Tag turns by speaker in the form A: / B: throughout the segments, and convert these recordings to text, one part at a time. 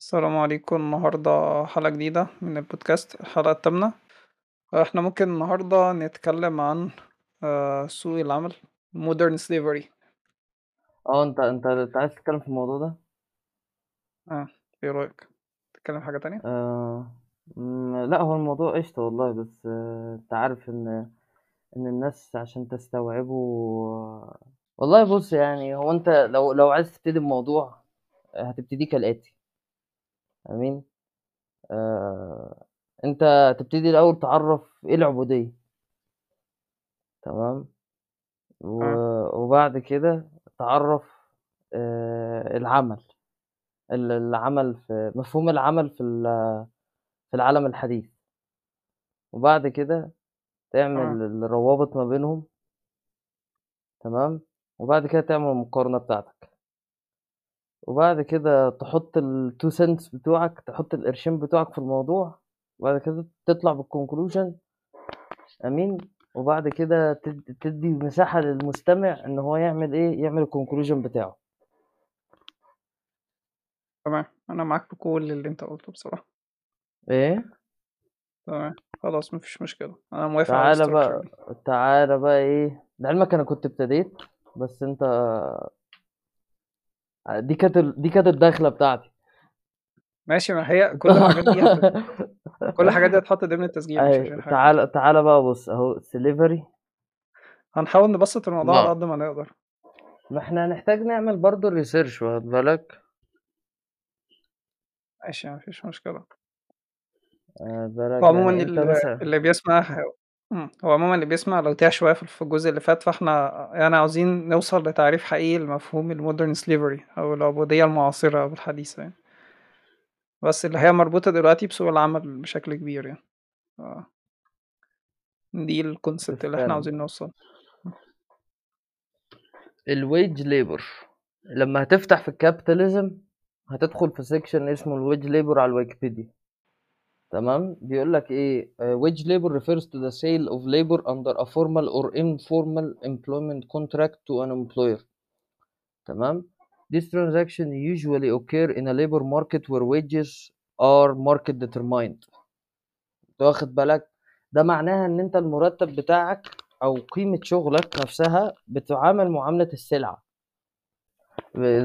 A: السلام عليكم. النهاردة حلقة جديدة من البودكاست الحلقة التامنة. إحنا ممكن النهاردة نتكلم عن آه، سوق العمل modern slavery.
B: آه انت انت انت عايز تتكلم في الموضوع ده؟
A: آه إيه رأيك؟ تتكلم حاجة تانية؟
B: آه... لا هو الموضوع قشطة والله بس آه... انت عارف ان ان الناس عشان تستوعبه والله بص يعني هو انت لو لو عايز تبتدي الموضوع هتبتدي كالآتي. آمين. آه... أنت تبتدي الأول تعرف إيه العبودية. تمام؟ و...
A: آه.
B: وبعد كده تعرف آه... العمل. ال- العمل في مفهوم العمل في في العالم الحديث. وبعد كده تعمل الروابط ما بينهم. تمام؟ وبعد كده تعمل المقارنة بتاعتك. وبعد كده تحط ال two cents بتوعك تحط القرشين بتوعك في الموضوع وبعد كده تطلع بال conclusion أمين؟ وبعد كده تد- تدي مساحة للمستمع إن هو يعمل إيه؟ يعمل ال conclusion بتاعه.
A: تمام. أنا معاك في كل اللي أنت قلته بصراحة.
B: إيه؟
A: تمام. خلاص مفيش مشكلة. أنا موافق
B: تعالى بقى تعالى بقى إيه؟ لعلمك أنا كنت ابتديت بس أنت دي كانت دي كانت الدخلة بتاعتي.
A: ماشي ما هي كل الحاجات دي هت... كل الحاجات دي هتحط ضمن التسجيل حاجة.
B: تعالى تعالى بقى بص أهو slavery
A: هنحاول نبسط الموضوع على
B: لا
A: قد ما نقدر.
B: ما إحنا هنحتاج نعمل برضو research واخد بالك؟
A: ماشي مفيش مشكلة. عموما
B: يعني أنت
A: ال-
B: مثلا
A: اللي بيسمع مم. هو عموما اللي بيسمع لو تاه شوية في الجزء اللي فات فاحنا يعني عاوزين نوصل لتعريف حقيقي لمفهوم ال modern slavery أو العبودية المعاصرة أو الحديثة يعني. بس اللي هي مربوطة دلوقتي بسوق العمل بشكل كبير يعني. دي ال concept اللي
B: إحنا
A: عاوزين نوصل.
B: ال wage labor لما هتفتح في ال capitalism هتدخل في section اسمه ال wage labor على الويكيبيديا. تمام بيقول لك إيه uh, wage labor refers to the sale of labor under a formal or informal employment contract to an employer تمام This transaction usually occur in a labor market where wages are market determined واخد بالك ده معناها ان انت المرتب بتاعك أو قيمة شغلك نفسها بتعامل معاملة السلعة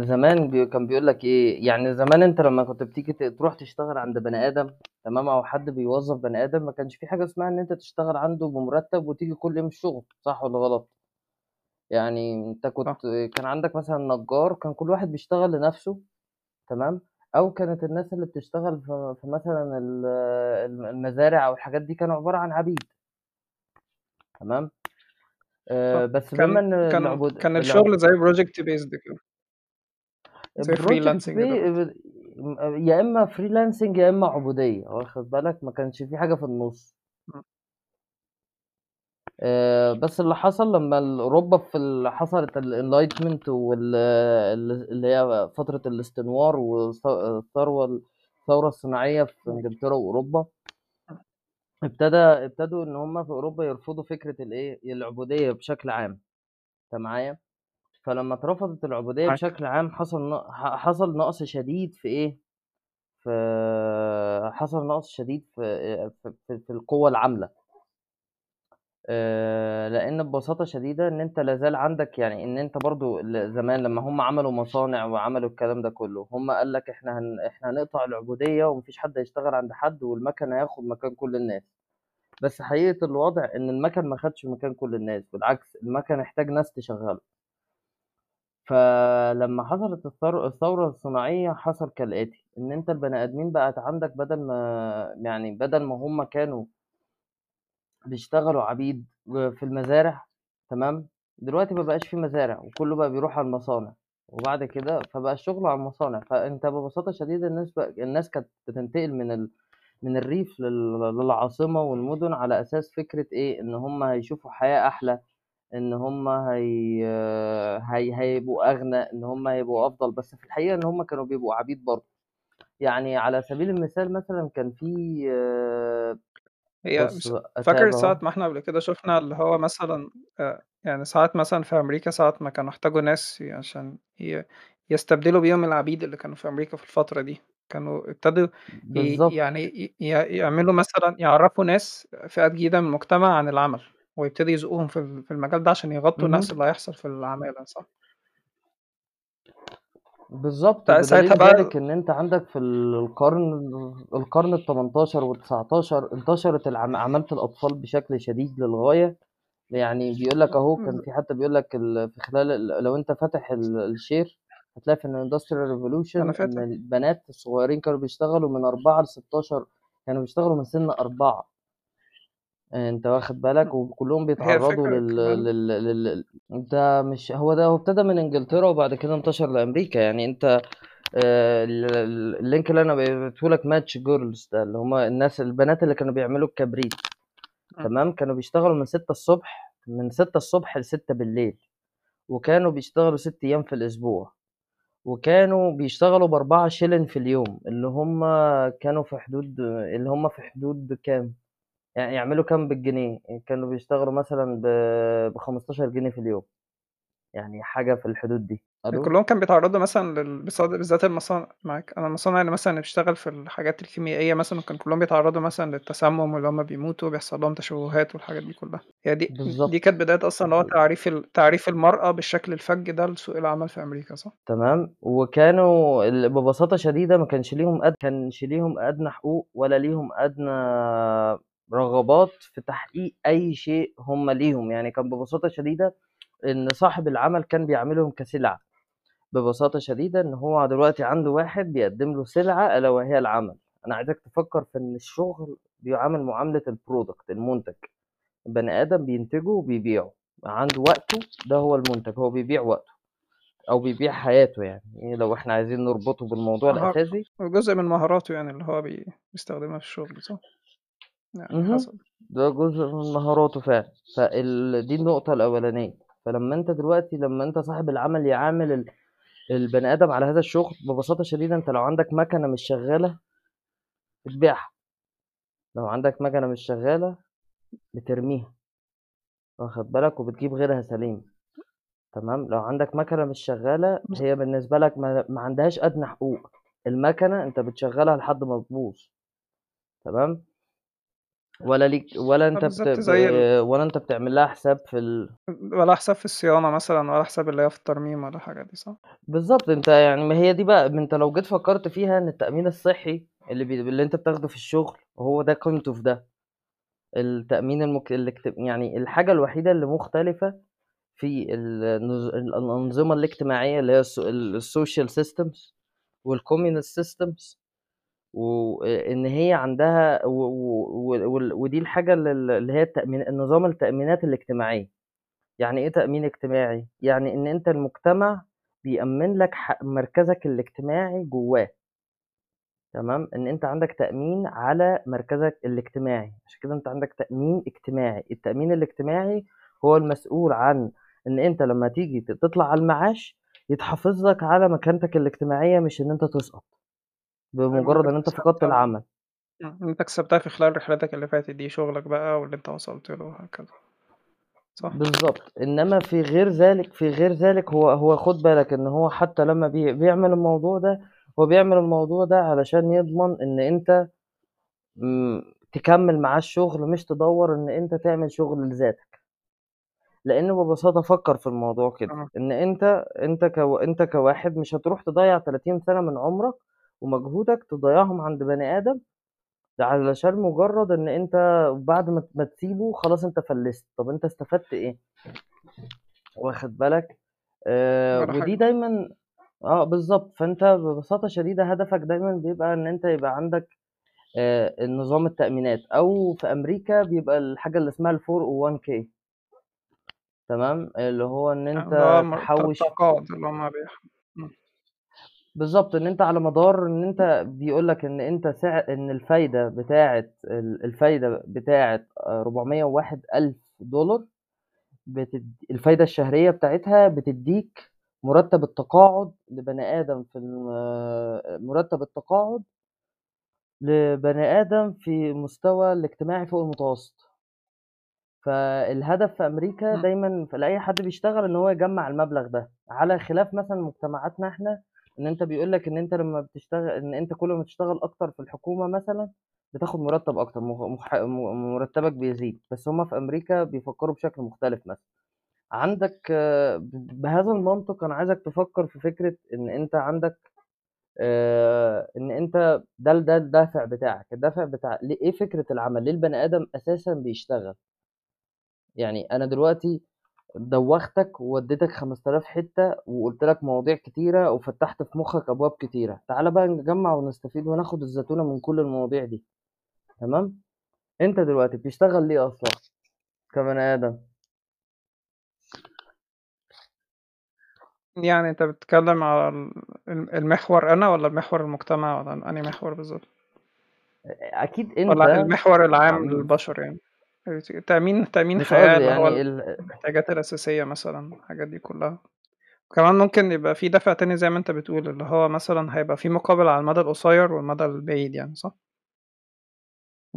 B: زمان بي... كان بيقول لك إيه يعني زمان أنت لما كنت بتيجي ت- تروح تشتغل عند بني آدم تمام أو حد بيوظف بني آدم ما كانش في حاجة اسمها إن أنت تشتغل عنده بمرتب وتيجي كل يوم الشغل صح ولا غلط؟ يعني أنت كنت
A: صح.
B: كان عندك مثلا نجار كان كل واحد بيشتغل لنفسه تمام أو كانت الناس اللي بتشتغل في في مثلا ال- الم- المزارع أو الحاجات دي كانوا عبارة عن عبيد. تمام؟ آه
A: صح.
B: بس بما
A: كان
B: ان
A: كان
B: العبود
A: كان
B: العب...
A: الشغل زي project based كده. freelancing
B: يا اما freelancing يا اما عبودية واخد بالك ما كانش في حاجة في النص. آه، بس اللي حصل لما اوروبا في ال- حصلت ال enlightenment واللي هي فترة الاستنوار والثروة الثورة الصناعية في إنجلترا واوروبا ابتدى ابتدوا إن هم في أوروبا يرفضوا فكرة الإيه العبودية بشكل عام. انت معايا فلما اترفضت العبودية
A: معاك
B: بشكل عام حصل ن- حصل نقص شديد في إيه؟ في حصل نقص شديد في في, في, القوة العاملة. آه، لأن ببساطة شديدة إن أنت لازال عندك يعني إن أنت برضو زمان لما هم عملوا مصانع وعملوا الكلام ده كله هم قال لك إحنا هن إحنا هنقطع العبودية ومفيش حد هيشتغل عند حد والمكن هياخد مكان كل الناس. بس حقيقة الوضع إن المكن ما خدش مكان كل الناس بالعكس المكن احتاج ناس تشغله. فلما حصلت الثور- الثورة الصناعية حصل كالآتي إن أنت البني آدمين بقت عندك بدل ما يعني بدل ما هم كانوا بيشتغلوا عبيد في المزارع تمام؟ دلوقتي ما بقاش في مزارع وكله بقى بيروح على المصانع وبعد كده فبقى الشغل على المصانع. فأنت ببساطة شديدة الناس بقى الناس كانت بتنتقل من ال... من الريف لل... للعاصمة والمدن على أساس فكرة إيه؟ إن هم هيشوفوا حياة أحلى إن هم هي... هي... هيبقوا أغنى إن هم هيبقوا أفضل. بس في الحقيقة إن هم كانوا بيبقوا عبيد برضه. يعني على سبيل المثال مثلا كان في
A: هي فاكر ساعة ما إحنا قبل كده شفنا اللي هو مثلا آه، يعني ساعات مثلا في أمريكا ساعات ما كانوا احتاجوا ناس عشان يستبدلوا بيهم العبيد اللي كانوا في أمريكا في الفترة دي. كانوا ابتدوا. يعني يعملوا مثلًا يعرّفوا ناس فئات جديدة من المجتمع عن العمل، ويبتدوا يزقوهم في ال في المجال ده عشان يغطّوا النقص
B: اهم.
A: اللي هيحصل في العمالة صح؟
B: بالضبط،
A: سا ساعتها بقى
B: ذلك إن أنت عندك في ال القرن القرن ال18 وال19 انتشرت العم عمالة الأطفال بشكل شديد للغاية، يعني بيقول لك أهو كان في حتى بيقول لك ال في خلال ال لو أنت فاتح ال الshare هتلاقي في
A: أنا
B: إن
A: فاتح.
B: البنات الصغيرين كانوا بيشتغلوا من 4 ل16 كانوا بيشتغلوا من سِن 4. أنت واخد بالك،. وكلّهم بيتعرّضوا لل لل لل ده مش هو ده هو ابتدى من إنجلترا وبعد كده انتشر لأمريكا، يعني أنت آآ ال ال الlink اللي أنا بعته لك match girls ده اللي هم الناس البنات اللي كانوا بيعملوا الكبريت. تمام، كانوا بيشتغلوا من 6:00 ص من 6:00 ص ل18:00 وكانوا بيشتغلوا 6 أيام في الأسبوع، وكانوا بيشتغلوا ب4 شِلِن في اليوم، اللي هم كانوا في حدود اللي هم في حدود كام؟ يعني يعملوا كام بالجنيه؟ كانوا بيشتغلوا مثلًا ب ب15 جنيه في اليوم، يعني حاجة في الحدود دي. ألو؟
A: كلّهم كانوا بيتعرّضوا مثلًا لل بصد بالذات المصانع معاك، أنا المصانع اللي مثلًا بتشتغل في الحاجات الكيميائية مثلًا كانوا كلّهم بيتعرّضوا مثلًا للتسمُّم واللي هم بيموتوا وبيحصل لهم تشوُّهات والحاجات دي كلّها، هي دي دي
B: بالضبط.
A: كانت بداية أصلًا اللي هو تعريف ال تعريف المرأة بالشكل الفَج ده لسوق العمل في أمريكا صح؟
B: تمام، وكانوا ال ببساطة شديدة ما كانش ليهم أد كانش ليهم أدنى حقوق ولا ليهم أدنى رغبات في تحقيق أي شيء هم ليهم، يعني كان ببساطة شديدة إن صاحب العمل كان بيعاملهم كسلعة، ببساطة شديدة إن هو دلوقتي عنده واحد بيقدّم له سلعة ألا وهي العمل، أنا عايزك تفكّر في إن الشغل بيعامل معاملة الproduct المنتج، البني آدم بينتجه وبيبيعه، عنده وقته ده هو المنتج، هو بيبيع وقته. أو بيبيع حياته يعني، لو إحنا عايزين نربطه بالموضوع
A: مهار
B: الأساسي.
A: وجزء من مهاراته يعني اللي هو بي بيستخدمها في الشغل صح؟
B: اهم،
A: حصل.
B: ده جزء من مهاراته فعلًا، فال دي النقطة الأولانية، فلمّا أنت دلوقتي لمّا أنت صاحب العمل يعامل ال البني آدم على هذا الشغل، ببساطة شديدة أنت لو عندك مكنة مش شغالة بتبيعها، لو عندك مكنة مش شغالة بترميها، واخد بالك، وبتجيب غيرها سليمة، تمام، لو عندك مكنة مش شغالة هي بالنسبة لك ما ما عندهاش أدنى حقوق، المكنة أنت بتشغّلها لحد ما تبوظ، تمام، ولا ليك ولا أنت بت
A: زي
B: ولا أنت بتعمل لها حساب في ال
A: ولا حساب في الصيانة مثلًا ولا حساب اللي هي في الترميم ولا الحاجات دي صح؟
B: بالضبط، أنت يعني ما هي دي بقى ما أنت لو جيت فكّرت فيها إن التأمين الصحي اللي بي اللي أنت بتاخده في الشغل هو ده قيمته في ده، التأمين المك الاجت يعني الحاجة الوحيدة اللي مختلفة في النظ ال الأنظمة الاجتماعية اللي هي الس ال الsocial systems وإن هي عندها و و وال ودي الحاجة ال ال اللي هي التأمين النظام التأمينات الاجتماعية، يعني إيه تأمين اجتماعي؟ يعني إن أنت المجتمع بيأمّن لك مركزك الاجتماعي جواه. تمام، إن أنت عندك تأمين على مركزك الاجتماعي، عشان كده أنت عندك تأمين اجتماعي، التأمين الاجتماعي هو المسؤول عن إن أنت لمّا تيجي تطلع على المعاش يتحافظ لك على مكانتك الاجتماعية مش إن أنت تسقط، بمجرد
A: اللي
B: إن أنت فقدت العمل.
A: إمم، اللي أنت اكتسبتها في خلال رحلتك اللي فاتت دي، شغلك بقى واللي أنت وصلت له وهكذا. صح؟
B: بالضبط، إنما في غير ذلك في غير ذلك هو هو خُد بالك إن هو حتى لمّا بي بيعمل الموضوع ده، هو بيعمل الموضوع ده علشان يضمن أنت إمم، تكمّل معاه الشغل مش تدوّر إن أنت تعمل شغل لذاتك. لإن ببساطة فكّر في الموضوع كده،
A: آه.
B: إن أنت أنت كو أنت كواحد مش هتروح تضيّع 30 سَنة من عمرك ومجهودك تضيّعهم عند بني آدم علشان مجرد إن أنت بعد ما تسيبه خلاص أنت فلِّست، طَب أنت استفدت إيه؟ واخد بالك؟
A: ولا
B: ودي. دايمًا آه بالضبط، فأنت ببساطة شديدة هدفك دايمًا بيبقى إن أنت يبقى عندك آآ، النظام التأمينات أو في أمريكا بيبقى الحاجة اللي اسمها ال401k تمام، اللي هو إن
A: آه، اللي هو
B: أنت
A: م ت
B: تحوّش
A: اللي هم
B: بالضبط، إن أنت على مدار إن أنت بيقول لك إن أنت سع إن الفايدة بتاعة ال الفايدة بتاعة آآ 401.000$ بتد الفايدة الشهرية بتاعتها بتدّيك مُرتّب التقاعد لبني آدم في مُرتّب التقاعد لبني آدم في المستوى الاجتماعي فوق المتوسط. فالهدف في أمريكا
A: إمم.
B: دايمًا في لأي حد بيشتغل إن هو يجمّع المبلغ ده، على خلاف مثلًا مجتمعاتنا إحنا إن أنت بيقول لك إن أنت لمّا بتشتغل إن أنت كل ما تشتغل أكتر في الحكومة مثلًا، بتاخد مرتب أكتر، مخ مح مرتبك بيزيد، بس هُم في أمريكا بيفكّروا بشكل مختلف مثلًا. عندك بهذا المنطق أنا عايزك تفكّر في فكرة إن أنت عندك إن أنت ده ده الدافع بتاعك، الدافع بتاع ل إيه فكرة العمل، ليه البني آدم أساسًا بيشتغل؟ يعني أنا دلوقتي دوّختك وودّيتك 5000 حتّة وقُلت لك مواضيع كتيرة وفتّحت في مُخّك أبواب كتيرة، تعالَ بقى نجمّع ونستفيد وناخد الزتونة من كل المواضيع دي، تمام؟ أنت دلوقتي بتشتغل ليه أصلًا كبني آدم؟
A: يعني أنت بتتكلم على ال الم المحور أنا والّا المحور المجتمع والّا أنهي محور بالضبط؟
B: أ أكيد أنت
A: والّا المحور العام للبشر يعني؟ تأمين تأمين حياة هو
B: يعني ال
A: الاحتياجات الأساسية مثلًا، الحاجات دي كلّها. وكمان ممكن يبقى في دافع تاني زي ما أنت بتقول، اللي هو مثلًا هيبقى في مقابل على المدى القصير والمدى البعيد يعني، صح؟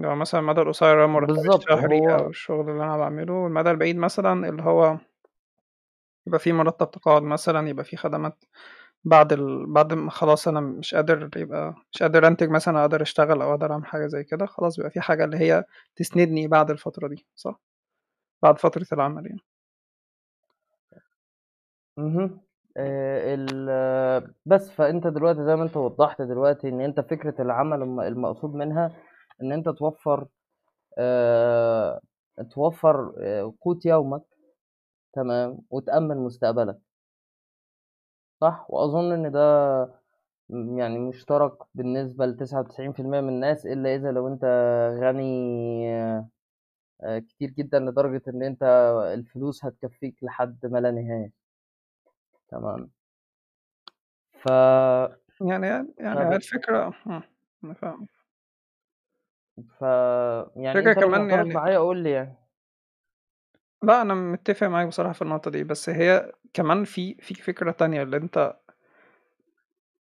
A: هو مثلًا المدى القصير هو مرتبي
B: بالضبط،
A: الشهري أو
B: هو
A: الشغل اللي أنا باعمله، والمدى البعيد مثلًا اللي هو يبقى في مرتب تقاعد مثلًا، يبقى في خدمات بعد ال بعد ما خلاص أنا مش قادر يبقى مش قادر أنتج مثلًا أو أقدر أشتغل أو أقدر أعمل حاجة زي كده، خلاص بيبقى في حاجة اللي هي تسندني بعد الفترة دي، صح؟ بعد فترة العمل يعني.
B: اهم. آآ ال بس، فأنت دلوقتي زي ما أنت وضّحت دلوقتي إن أنت فكرة العمل الم المقصود منها إن أنت توفّر آآ توفّر آآ قوت يومك تمام، وتأمِّن مستقبلك. صح؟ وأظن إن ده م يعني مشترك بالنسبة ل99% من الناس، إلا إذا لو أنت غني آآ كتير جدًا لدرجة إن أنت الفلوس هتكفّيك لحد ما لا نهاية. تمام. ف
A: يعني يعني هي
B: فب
A: الفكرة إمم، أنا فاهمك.
B: ف يعني
A: الفكرة
B: أنت لو
A: كمان
B: معترض
A: يعني
B: معايا قُل لي يعني.
A: لأ، أنا متّفق معاك بصراحة في النقطة دي، بس هي كمان في في فكرة تانية اللي أنت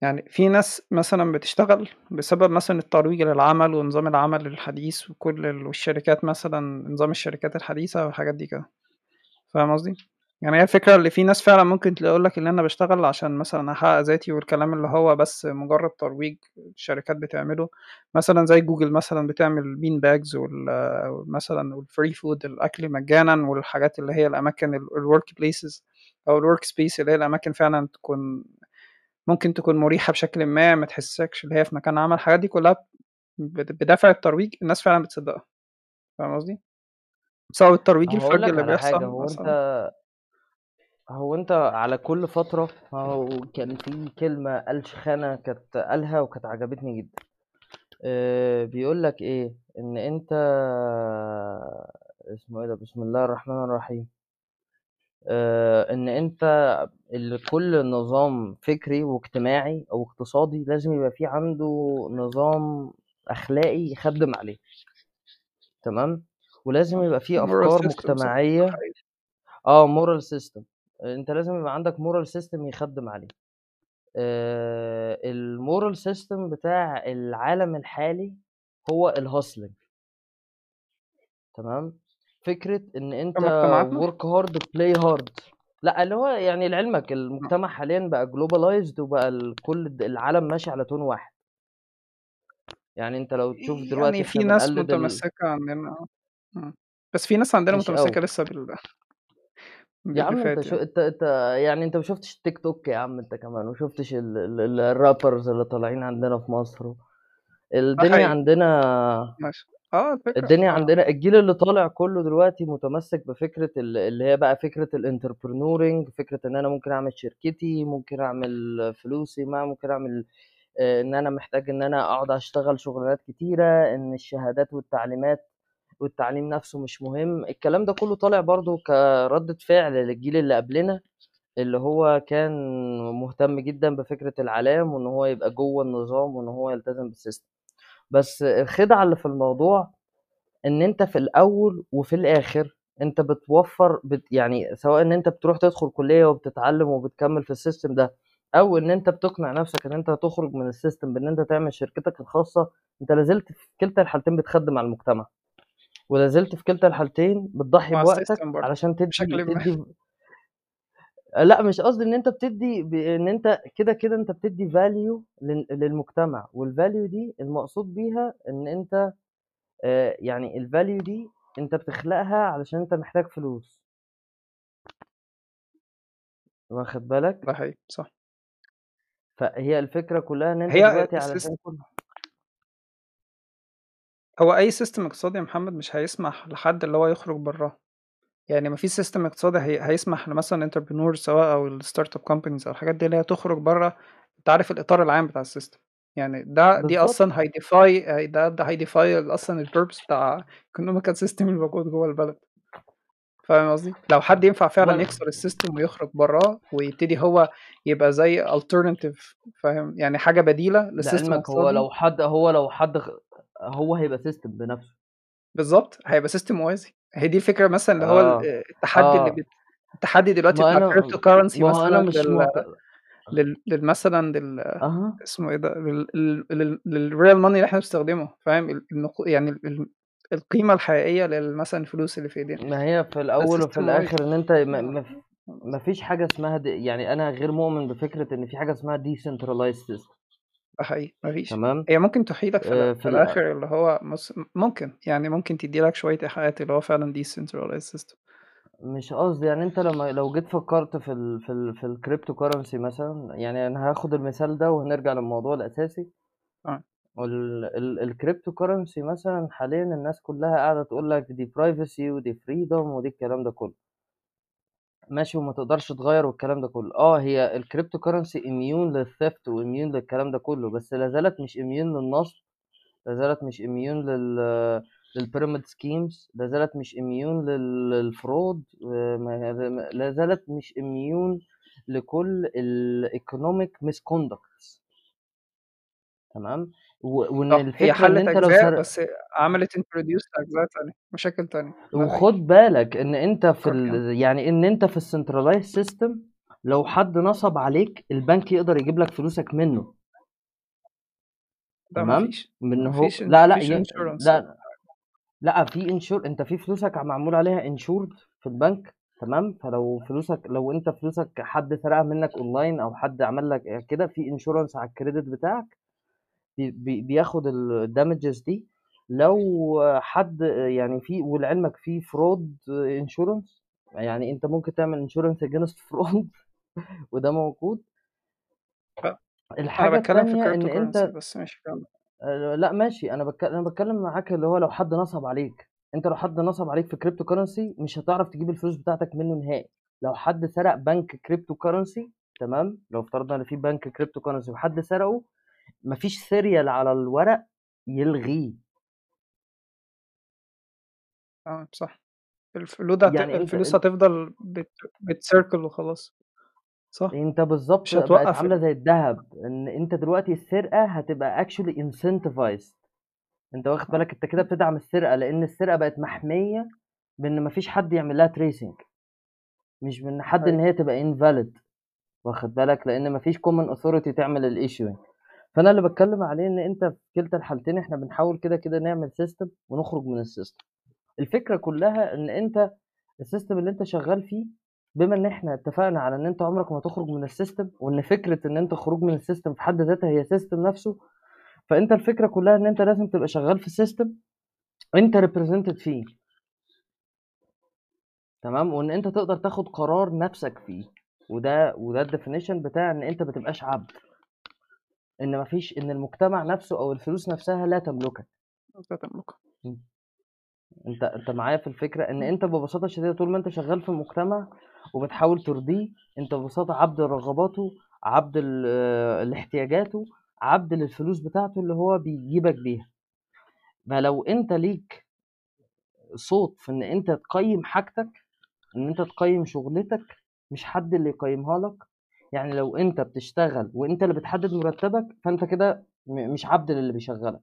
A: يعني في ناس مثلًا بتشتغل بسبب مثلًا الترويج للعمل ونظام العمل الحديث وكل ال والشركات مثلًا نظام الشركات الحديثة والحاجات دي كده، فاهم قصدي؟ يعني هي الفكرة اللي في ناس فعلًا ممكن يقول لك إن أنا باشتغل عشان مثلًا أحقق ذاتي والكلام اللي هو بس مجرد ترويج الشركات بتعمله، مثلًا زي جوجل مثلًا بتعمل bags وال مثلًا والfree food الأكل مجانًا والحاجات اللي هي الأماكن ال الwork places أو الwork space اللي هي الأماكن فعلًا تكون ممكن تكون مريحة بشكلٍ ما، ما تحسّسكش اللي هي في مكان عمل، الحاجات دي كلّها بد بدافع الترويج الناس فعلًا بتصدّقها، فاهم قصدي؟ بسبب الترويج
B: لك
A: اللي بيحصل
B: هو. هو أنت على كل فترة أهو كان في كلمة ألشخانة كانت قالها وكانت عجبتني جدًا. آآ بيقول لك إيه، إن أنت اسمه إيه ده، بسم الله الرحمن الرحيم. إن أنت ال كل نظام فكري واجتماعي أو اقتصادي لازم يبقى في عنده نظام أخلاقي يخدِّم عليه. تمام؟ ولازم يبقى في
A: moral
B: أفكار
A: system صح، ده
B: مجتمعية
A: حقيقي.
B: آه أنت لازم يبقى عندك moral system يخدِّم عليه. آآ الmoral system بتاع العالم الحالي هو الhustling. تمام؟
A: في
B: أنت
A: مجتمعاتنا؟
B: work hard play hard لأ، اللي هو يعني لعلمك
A: آه.
B: المجتمع حاليًا بقى globalized وبقى كل العالم ماشي على تون واحد. يعني أنت لو تشوف دلوقتي
A: يعني في ناس متمسّكة عندنا إمم. بس في ناس عندنا. متمسّكة لسه بال
B: يا عم
A: فات
B: شو. أنت أنت يعني أنت ما شُفتش التيك توك يا عم أنت كمان، وما شُفتش ال ال الrappers اللي طالعين عندنا في مصر، الدنيا. عندنا
A: ماشي. آه الفكرة
B: الدنيا
A: آه.
B: عندنا الجيل اللي طالع كُلّه دلوقتي متمسّك بفكرة ال اللي هي بقى فكرة الentrpreneuring فكرة إن أنا ممكن أعمل شركتي، ممكن أعمل فلوسي، ما ممكن أعمل آآ إن أنا محتاج إن أنا أقعد أشتغل شُغلانات كتيرة، إن الشهادات والتعليمات والتعليم نَفْسه مش مهم، الكلام ده كُلّه طالع برضه كردة فعل للجيل اللي قبلنا، اللي هو كان مهتم جدًا بفكرة العلام وإن هو يبقى جوّه النظام وإن هو يلتزم بالsystem. بس الخدعة اللي في الموضوع إن أنت في الأول وفي الآخر أنت بتوفّر بت يعني سواء إن أنت بتروح تدخل كُلّية وبتتعلّم وبتكمّل في الsystem ده، أو إن أنت بتقنع نَفْسك إن أنت هتخرج من الsystem بإن أنت تعمل شركتك الخاصة، أنت لا زلت في كلتا الحالتين بتخدِّم على المجتمع، ولا زلت في كلتا الحالتين بتضحّي
A: مع
B: بوقتك
A: برضه
B: علشان تدّي
A: بشكلٍ ما.
B: تدّي لأ مش قصدي إن أنت بتدّي ب إن أنت كده، كده أنت بتدّي value لل للمجتمع، والvalue دي المقصود بيها إن أنت آآ يعني الvalue دي أنت بتخلقها علشان أنت محتاج فلوس. واخد بالك؟
A: ده حقيقي، صح.
B: فهي الفكرة كلّها إن أنت
A: هي
B: دلوقتي
A: السيس
B: علشان كل
A: هو أي system اقتصادي يا محمد مش هيسمح لحد اللي هو يخرج برّاه، يعني ما فيش system اقتصادي هي هيسمح لمثلًا entrepreneur سواء أو الstartup companies أو الحاجات دي اللي هي تخرج برّه أنت عارف الإطار العام بتاع الsystem يعني ده دي
B: بالضبط.
A: أصلًا هيdefy هي ده ده هيdefy أصلًا الpurpose بتاع economical system الموجود جوّه البلد. فاهم قصدي؟ لو حد ينفع فعلًا يكسر الsystem ويخرج برّاه ويبتدي هو يبقى زي alternative فاهم، يعني حاجة بديلة للsystem
B: لعلمك هو لو حد هو لو حد هو هيبقى system بنفسه.
A: بالضبط، هيبقى system موازي. هي دي الفكرة مثلًا اللي هو ال
B: آه،
A: التحدي اللي
B: آه.
A: بت التحدي دلوقتي بتاع
B: هو أنا
A: مثلًا
B: مش
A: لل لل لل مثلًا لل
B: أها.
A: اسمه إيه ده؟ لل لل لل للreal money اللي إحنا بنستخدمه فاهم؟ ال النقو يعني ال ال القيمة الحقيقية لل مثلًا الفلوس اللي في إيدينا.
B: ما هي في
A: ده
B: الأول وفي. الآخر إن أنت ما
A: آه،
B: ما. فيش حاجة اسمها د يعني أنا غير مؤمن بفكرة إن في حاجة اسمها decentralized system.
A: ده حقيقي، ما فيش.
B: تمام؟
A: هي ممكن تحيلك في ال
B: آآ في
A: في
B: ال
A: الآخر اللي هو بُص م ممكن، يعني ممكن تدّي لك شوية إيحاءات اللي هو فعلًا decentralized system.
B: مش قصدي، يعني أنت لمّا لو جيت فكّرت في ال في ال في الcryptocurrency مثلًا، يعني أنا هاخد المثال ده وهنرجع للموضوع الأساسي.
A: آه.
B: وال ال الcryptocurrency مثلًا حاليًا الناس كلّها قاعدة تقول لك دي privacy ودي freedom ودي الكلام ده كلّه. ماشي وما تقدرش تغيّر والكلام ده كلّه. آه هي الcryptocurrency immune للtheft وimmune للكلام ده كلّه، بس لا زالت مش immune للنصب، لا زالت مش immune لل للpyramid schemes، لا زالت مش immune لل للfraud وما م لا زالت مش immune لكل الeconomic misconducts. تمام؟ و وإن
A: صح، هي
B: الفكرة إن
A: حلّت
B: أنت لو سر
A: بس عملت introduce لأجزاء تانية، مشاكل تانية،.
B: وخُد بالك إن أنت في. ال يعني إن أنت في الcentralized system لو حد نصب عليك البنك يقدر يجيب لك فلوسك منّه. تمام؟ من هو لا،
A: insurance
B: لأ، لأ في insure أنت في فلوسك معمول عليها insured في البنك تمام؟ فلو فلوسك لو أنت فلوسك حد سرقها منّك online أو حد عمل لك كده في insurance على الcredit بتاعك بي بي بياخد الdamages دي، لو حد يعني في ولعلمك في fraud insurance يعني أنت ممكن تعمل insurance against fraud وده موجود. التانية إن
A: cryptocurrency
B: أنت
A: بس ماشي.
B: آآ لأ ماشي، أنا باتك أنا باتكلّم معاك اللي هو لو حد نصب عليك، أنت لو حد نصب عليك في cryptocurrency مش هتعرف تجيب الفلوس بتاعتك منّه نهائي. لو حد سرق بنك cryptocurrency تمام؟ لو افترضنا إن في بنك cryptocurrency وحد سرقه، ما فيش serial على الورق يلغيه.
A: آه صح. الفلود هت
B: يعني
A: الفلوس هتفضل بت بتcircle وخلاص. صح،
B: أنت بالضبط
A: مش
B: بقت
A: ال
B: زي الدهب، إن أنت دلوقتي السرقة هتبقى actually incentivized. أنت واخد. بالك أنت كده بتدعم السرقة، لإن السرقة بقت محمية بإن ما فيش حد يعمل لها tracing. مش بإن حد إن
A: أيوه.
B: هي تبقى invalid واخد بالك، لإن ما فيش common authority تعمل الissuing. فأنا اللي باتكلّم عليه إن أنت في كلتا الحالتين إحنا بنحاول كده، كده نعمل system ونخرج من الsystem. الفكرة كلّها إن أنت الsystem اللي أنت شغّال فيه بما إن إحنا اتفقنا على إن أنت عمرك ما هتخرج من الsystem وإن فكرة إن أنت خروج من الsystem في حد ذاتها هي system نفسه، فأنت الفكرة كلّها إن أنت لازم تبقى شغّال في system أنت represented فيه. تمام؟ وإن أنت تقدر تاخد قرار نَفْسك فيه، وده وده الdefinition بتاع إن أنت ما تبقاش عبد. إن ما فيش إن المجتمع نَفْسه أو الفلوس نَفْسها لا تملكك.
A: لا تملكها.
B: إمم. أنت أنت معايا في الفكرة؟ إن
A: إمم.
B: أنت ببساطة شديدة طول ما أنت شغّال في المجتمع وبتحاول ترضيه، أنت ببساطة عبد لرغباته، عبد ل لاحتياجاته، عبد للفلوس بتاعته اللي هو بيجيبك بيها. فلو أنت ليك صوت في إن أنت تقيّم حاجتك، إن أنت تقيّم شُغلتك، مش حد اللي يقيّمها لك، يعني لو أنت بتشتغل وأنت اللي بتحدد مرتبك، فأنت كده م مش عبد للي بيشغّلك.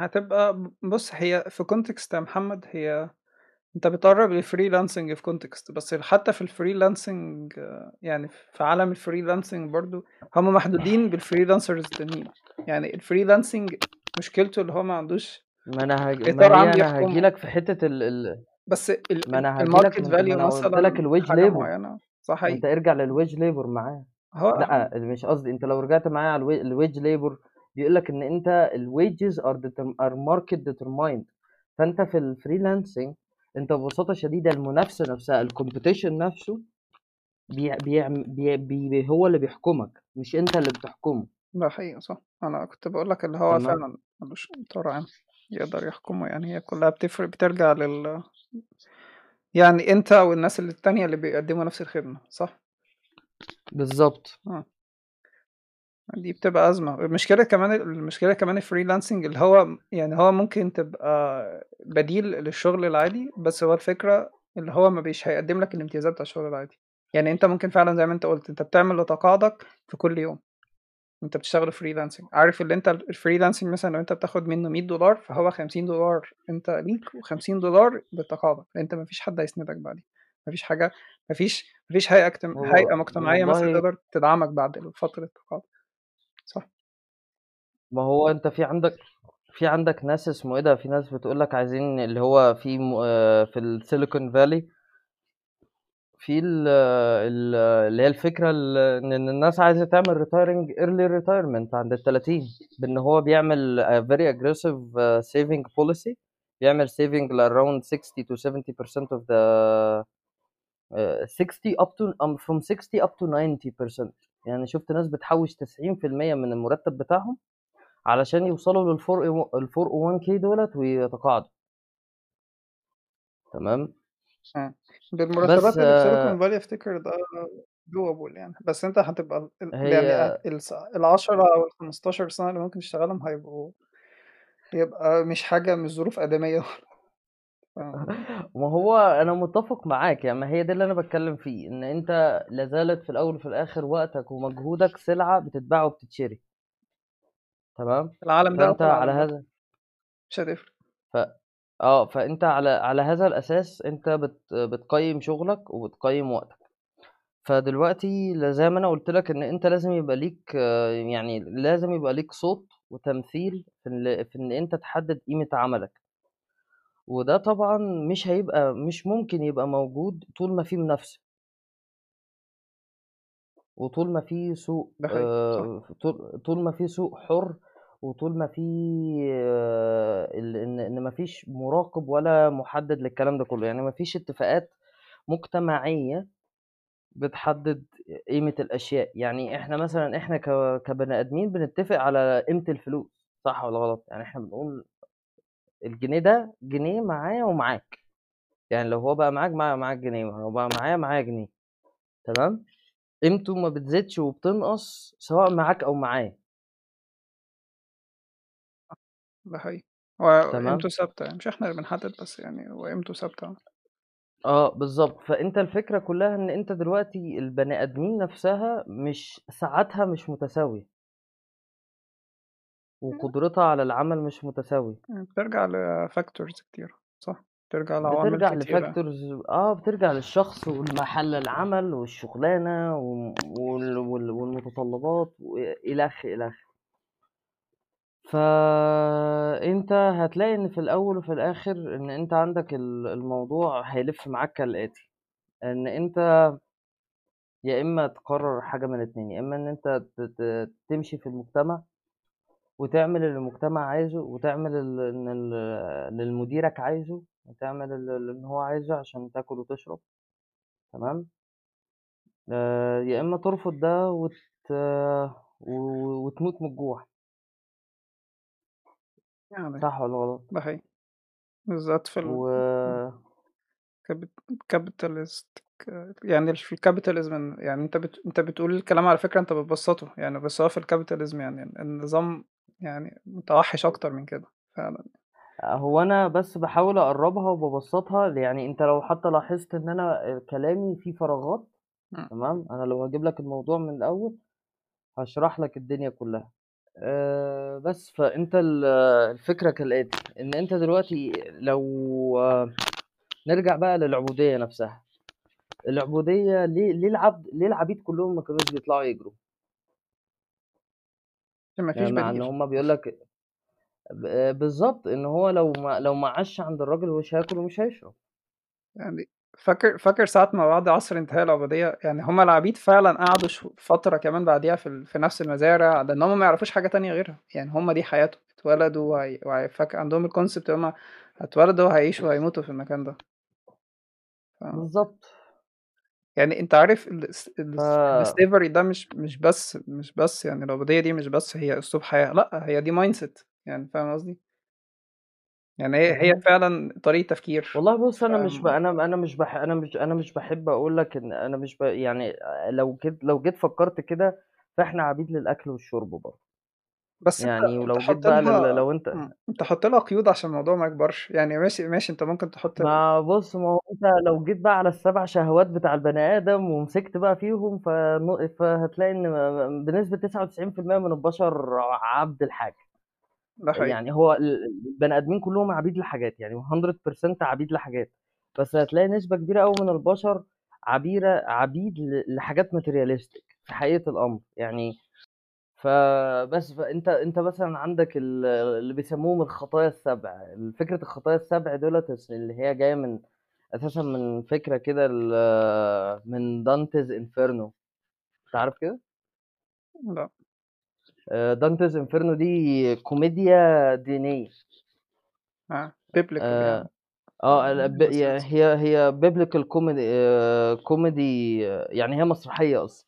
A: هتبقى بُص هي في context يا محمد هي أنت بتقرّب للfreelancing في context بس حتى في الfreelancing يعني في عالم الfreelancing برضه هم محدودين بالfreelancers التانيين. يعني الfreelancing مشكلته اللي هو ما عندوش
B: ما هاجي
A: بيحكمه.
B: لك في حتّة ال ال
A: بس ال
B: ما
A: ال
B: أنا هاجي لك
A: الmarket
B: ما أنت ما
A: value
B: أنا قُلت
A: مثلًا
B: لك الwage
A: حاجة
B: labor
A: معينة صح
B: ما أنت
A: حقيقي.
B: ارجع للwage labor معاه
A: هو
B: لأ مش قصدي أنت لو رجعت معايا على الwage labor بيقول لك أنت الwages are determ are market determined فأنت في الfreelancing أنت ببساطة شديدة المنافسة نفسها الcompetition نفسه بيعم بي بي هو اللي بيحكمك مش أنت اللي بتحكمه.
A: ده حقيقي صح. أنا كنت باقول لك اللي هو. فعلًا ما لوش إطار عام يقدر يحكمه يعني هي كلها بتفرق بترجع لل يعني أنت والناس اللي التانية اللي بيقدموا نفس الخدمة صح؟
B: بالضبط.
A: آه. دي بتبقى أزمة. المشكلة كمان المشكلة كمان الfreelancing اللي هو يعني هو ممكن تبقى بديل للشغل العادي، بس هو الفكرة اللي هو ما مش هيقدم لك الامتيازات بتاع الشغل العادي. يعني أنت ممكن فعلًا زي ما أنت قُلت أنت بتعمل لتقاعدك في كل يوم. أنت بتشتغل freelancing عارف اللي أنت الfreelancing مثلًا لو أنت بتاخد منه $100 فهو $50 أنت ليك و$50 لتقاعدك، أنت ما فيش حد هيسندك بعدين. ما فيش حاجة ما فيش ما فيش هيئة اجتم
B: هو
A: هيئة مجتمعية مثلًا تقدر تدعمك بعد فترة التقاعد. صح.
B: ما هو أنت في عندك في عندك ناس اسمه إيه ده، في ناس بتقول لك عايزين اللي هو في م آآ في الsilicon valley في ال ال اللي هي الفكرة ال إن إن الناس عايزة تعمل retiring early retirement عند ال30 بإن هو بيعمل very aggressive saving policy بيعمل saving لaround 60 to 70% of the آآ 60 up to um from 60 up to 90% يعني شُفت ناس بتحوّش 90% من المرتب بتاعهم علشان يوصلوا لل4 ال401k دُولة ويتقاعدوا. تمام.
A: بالمرتبات اللي في silicon valley أفتكر ده doable يعني، بس أنت هتبقى ال ال يعني
B: هي
A: الس ال10 أو ال15 سنة اللي ممكن تشتغلهم هيبقوا هيبقى مش حاجة مش ظروف فاهم؟
B: ما هو أنا متّفق معاك، يعني ما هي ده اللي أنا باتكلّم فيه، إن أنت لا زالت في الأول وفي الآخر وقتك ومجهودك سلعة بتتباع وبتتشري. تمام.
A: العالم ده في
B: على. هذا
A: مش هتفرق.
B: آه، فأنت على على هذا الأساس أنت بت بتقيّم شغلك وبتقيّم وقتك. فدلوقتي ل زي ما أنا قُلت لك إن أنت لازم يبقى ليك يعني لازم يبقى ليك صوت وتمثيل في ال في إن أنت تحدد قيمة عملك. وده طبعًا مش هيبقى مش ممكن يبقى موجود طول ما في منافسة. وطول ما في سوق
A: ده حقيقي، صح.
B: آآ طول طول ما في سوق حُر وطول ما في ال إن إن ما فيش مراقب ولا مُحدِّد للكلام ده كُلّه، يعني ما فيش اتفاقات مجتمعية بتحدد قيمة الأشياء، يعني إحنا مثلًا إحنا ك كبني آدمين بنتفق على قيمة الفلوس صح والّا غلط؟ يعني إحنا بنقول الجنيه ده جنيه معايا ومعاك، يعني لو هو بقى معاك مع معاك جنيه، ولو بقى معايا معايا جنيه، تمام؟ قيمته ما بتزيدش وبتنقص سواء معاك أو معايا.
A: ده حقيقي. هو
B: تمام.
A: قيمته ثابتة يعني، مش إحنا اللي بنحدد بس يعني هو قيمته ثابتة.
B: آه، بالضبط. فأنت الفكرة كُلّها إن أنت دلوقتي البني آدمين نفسها مش ساعاتها مش متساوية. وقدرتها على العمل مش متساوية.
A: إمم، بترجع لfactors كتيرة، صح، بترجع لعوامل
B: بترجع
A: كتيرة.
B: لfactors آه، بترجع للشخص والمحل العمل والشغلانة وال وال والمتطلبات وإلخ، إلخ. فأنت هتلاقي إن في الأول وفي الآخر إن أنت عندك ال الموضوع هيلِف معاك كالآتي، إن أنت يا إما تقرر حاجة من الاتنين، يا إما إن أنت تمشي في المجتمع وتعمل اللي المجتمع عايزه وتعمل اللي مديرك عايزه وتعمل ال اللي هو عايزه عشان تاكل وتشرب، تمام؟ آآ، يا إما ترفض ده وت وتموت من الجوع.
A: يعني
B: صح والّا غلط؟
A: ده حقيقي. بالذات في ال
B: و
A: كابت capitalist ك يعني في الcapitalism يعني أنت بت أنت بتقول الكلام على فكرة أنت بتبسّطه، يعني بس هو في الcapitalism يعني النظام يعني متوحِّش أكتر من كده فعلًا.
B: هو أنا بس باحاول أقرّبها وبابسّطها يعني أنت لو حتى لاحظت إن أنا كلامي فيه فراغات. تمام، أنا لو هاجيب لك الموضوع من الأول هاشرح لك الدنيا كلّها. آآ، بس فأنت ال الفكرة كالآتي، إن أنت دلوقتي لو نرجع بقى للعبودية نفسها. العبودية ليه ليه العبد ليه العبيد كلّهم ما كانوش بيطلعوا يجروا؟
A: عشان ما فيش
B: يعني مع إن
A: بديل.
B: هم بيقول لك ب بالضبط، إن هو لو ما لو ما عاشش عند الراجل ومش هياكل ومش هيشرب.
A: يعني فاكر فاكر ساعة ما بعد عصر انتهاء العبودية يعني هما العبيد فعلا قعدوا فترة كمان بعديها في, ال- في نفس المزارع لأن هما ما يعرفوش حاجة تانية غيرها يعني هما دي حياتهم اتولدوا وهي... وهي... فاكر عندهم ال concept هما هتولدوا وهيعيشوا وهيموتوا في المكان ده ف...
B: بالظبط
A: يعني أنت عارف.
B: ال
A: slavery ده مش مش بس مش بس يعني العبودية دي مش بس هي أسلوب حياة لأ هي دي mindset يعني فاهم قصدي؟ يعني هي هي. فعلا طريقة تفكير
B: والله بص أنا مش ب... أنا أنا مش بح... أنا مش أنا مش بحب أقول لك إن أنا مش ب... يعني لو جيت لو جيت فكرت كده فإحنا عبيد للأكل والشرب برضه
A: بس
B: يعني
A: أنت
B: ولو جيت بقى.
A: لها
B: لو أنت
A: مم. أنت حط لها قيود عشان الموضوع ما يكبرش يعني ماشي ماشي أنت ممكن تحط.
B: ما بص ما هو أنت لو جيت بقى على السبع شهوات بتاع البني آدم ومسكت بقى فيهم فن... فهتلاقي إن بنسبة 99% من البشر عبد
A: حقيقي
B: يعني هو ال- البني آدمين كلهم عبيد لحاجات يعني 100% عبيد لحاجات. بس هتلاقي نسبة كبيرة قوي من البشر عبيرة عبيد لحاجات materialistic في حقيقة الأمر. يعني فبس فانت أنت مثلا عندك ال- اللي بيسموهم الخطايا السبع. فكرة الخطايا السبع دولت اللي هي جاية من أساسا من فكرة كده من Dante's Inferno. تعرف كده؟
A: لا.
B: Dante's Inferno دي كوميديا دينية.
A: آه biblical يعني.
B: آه
A: بس
B: يا- هي هي biblical comedy comedy يعني هي مسرحية أصلا.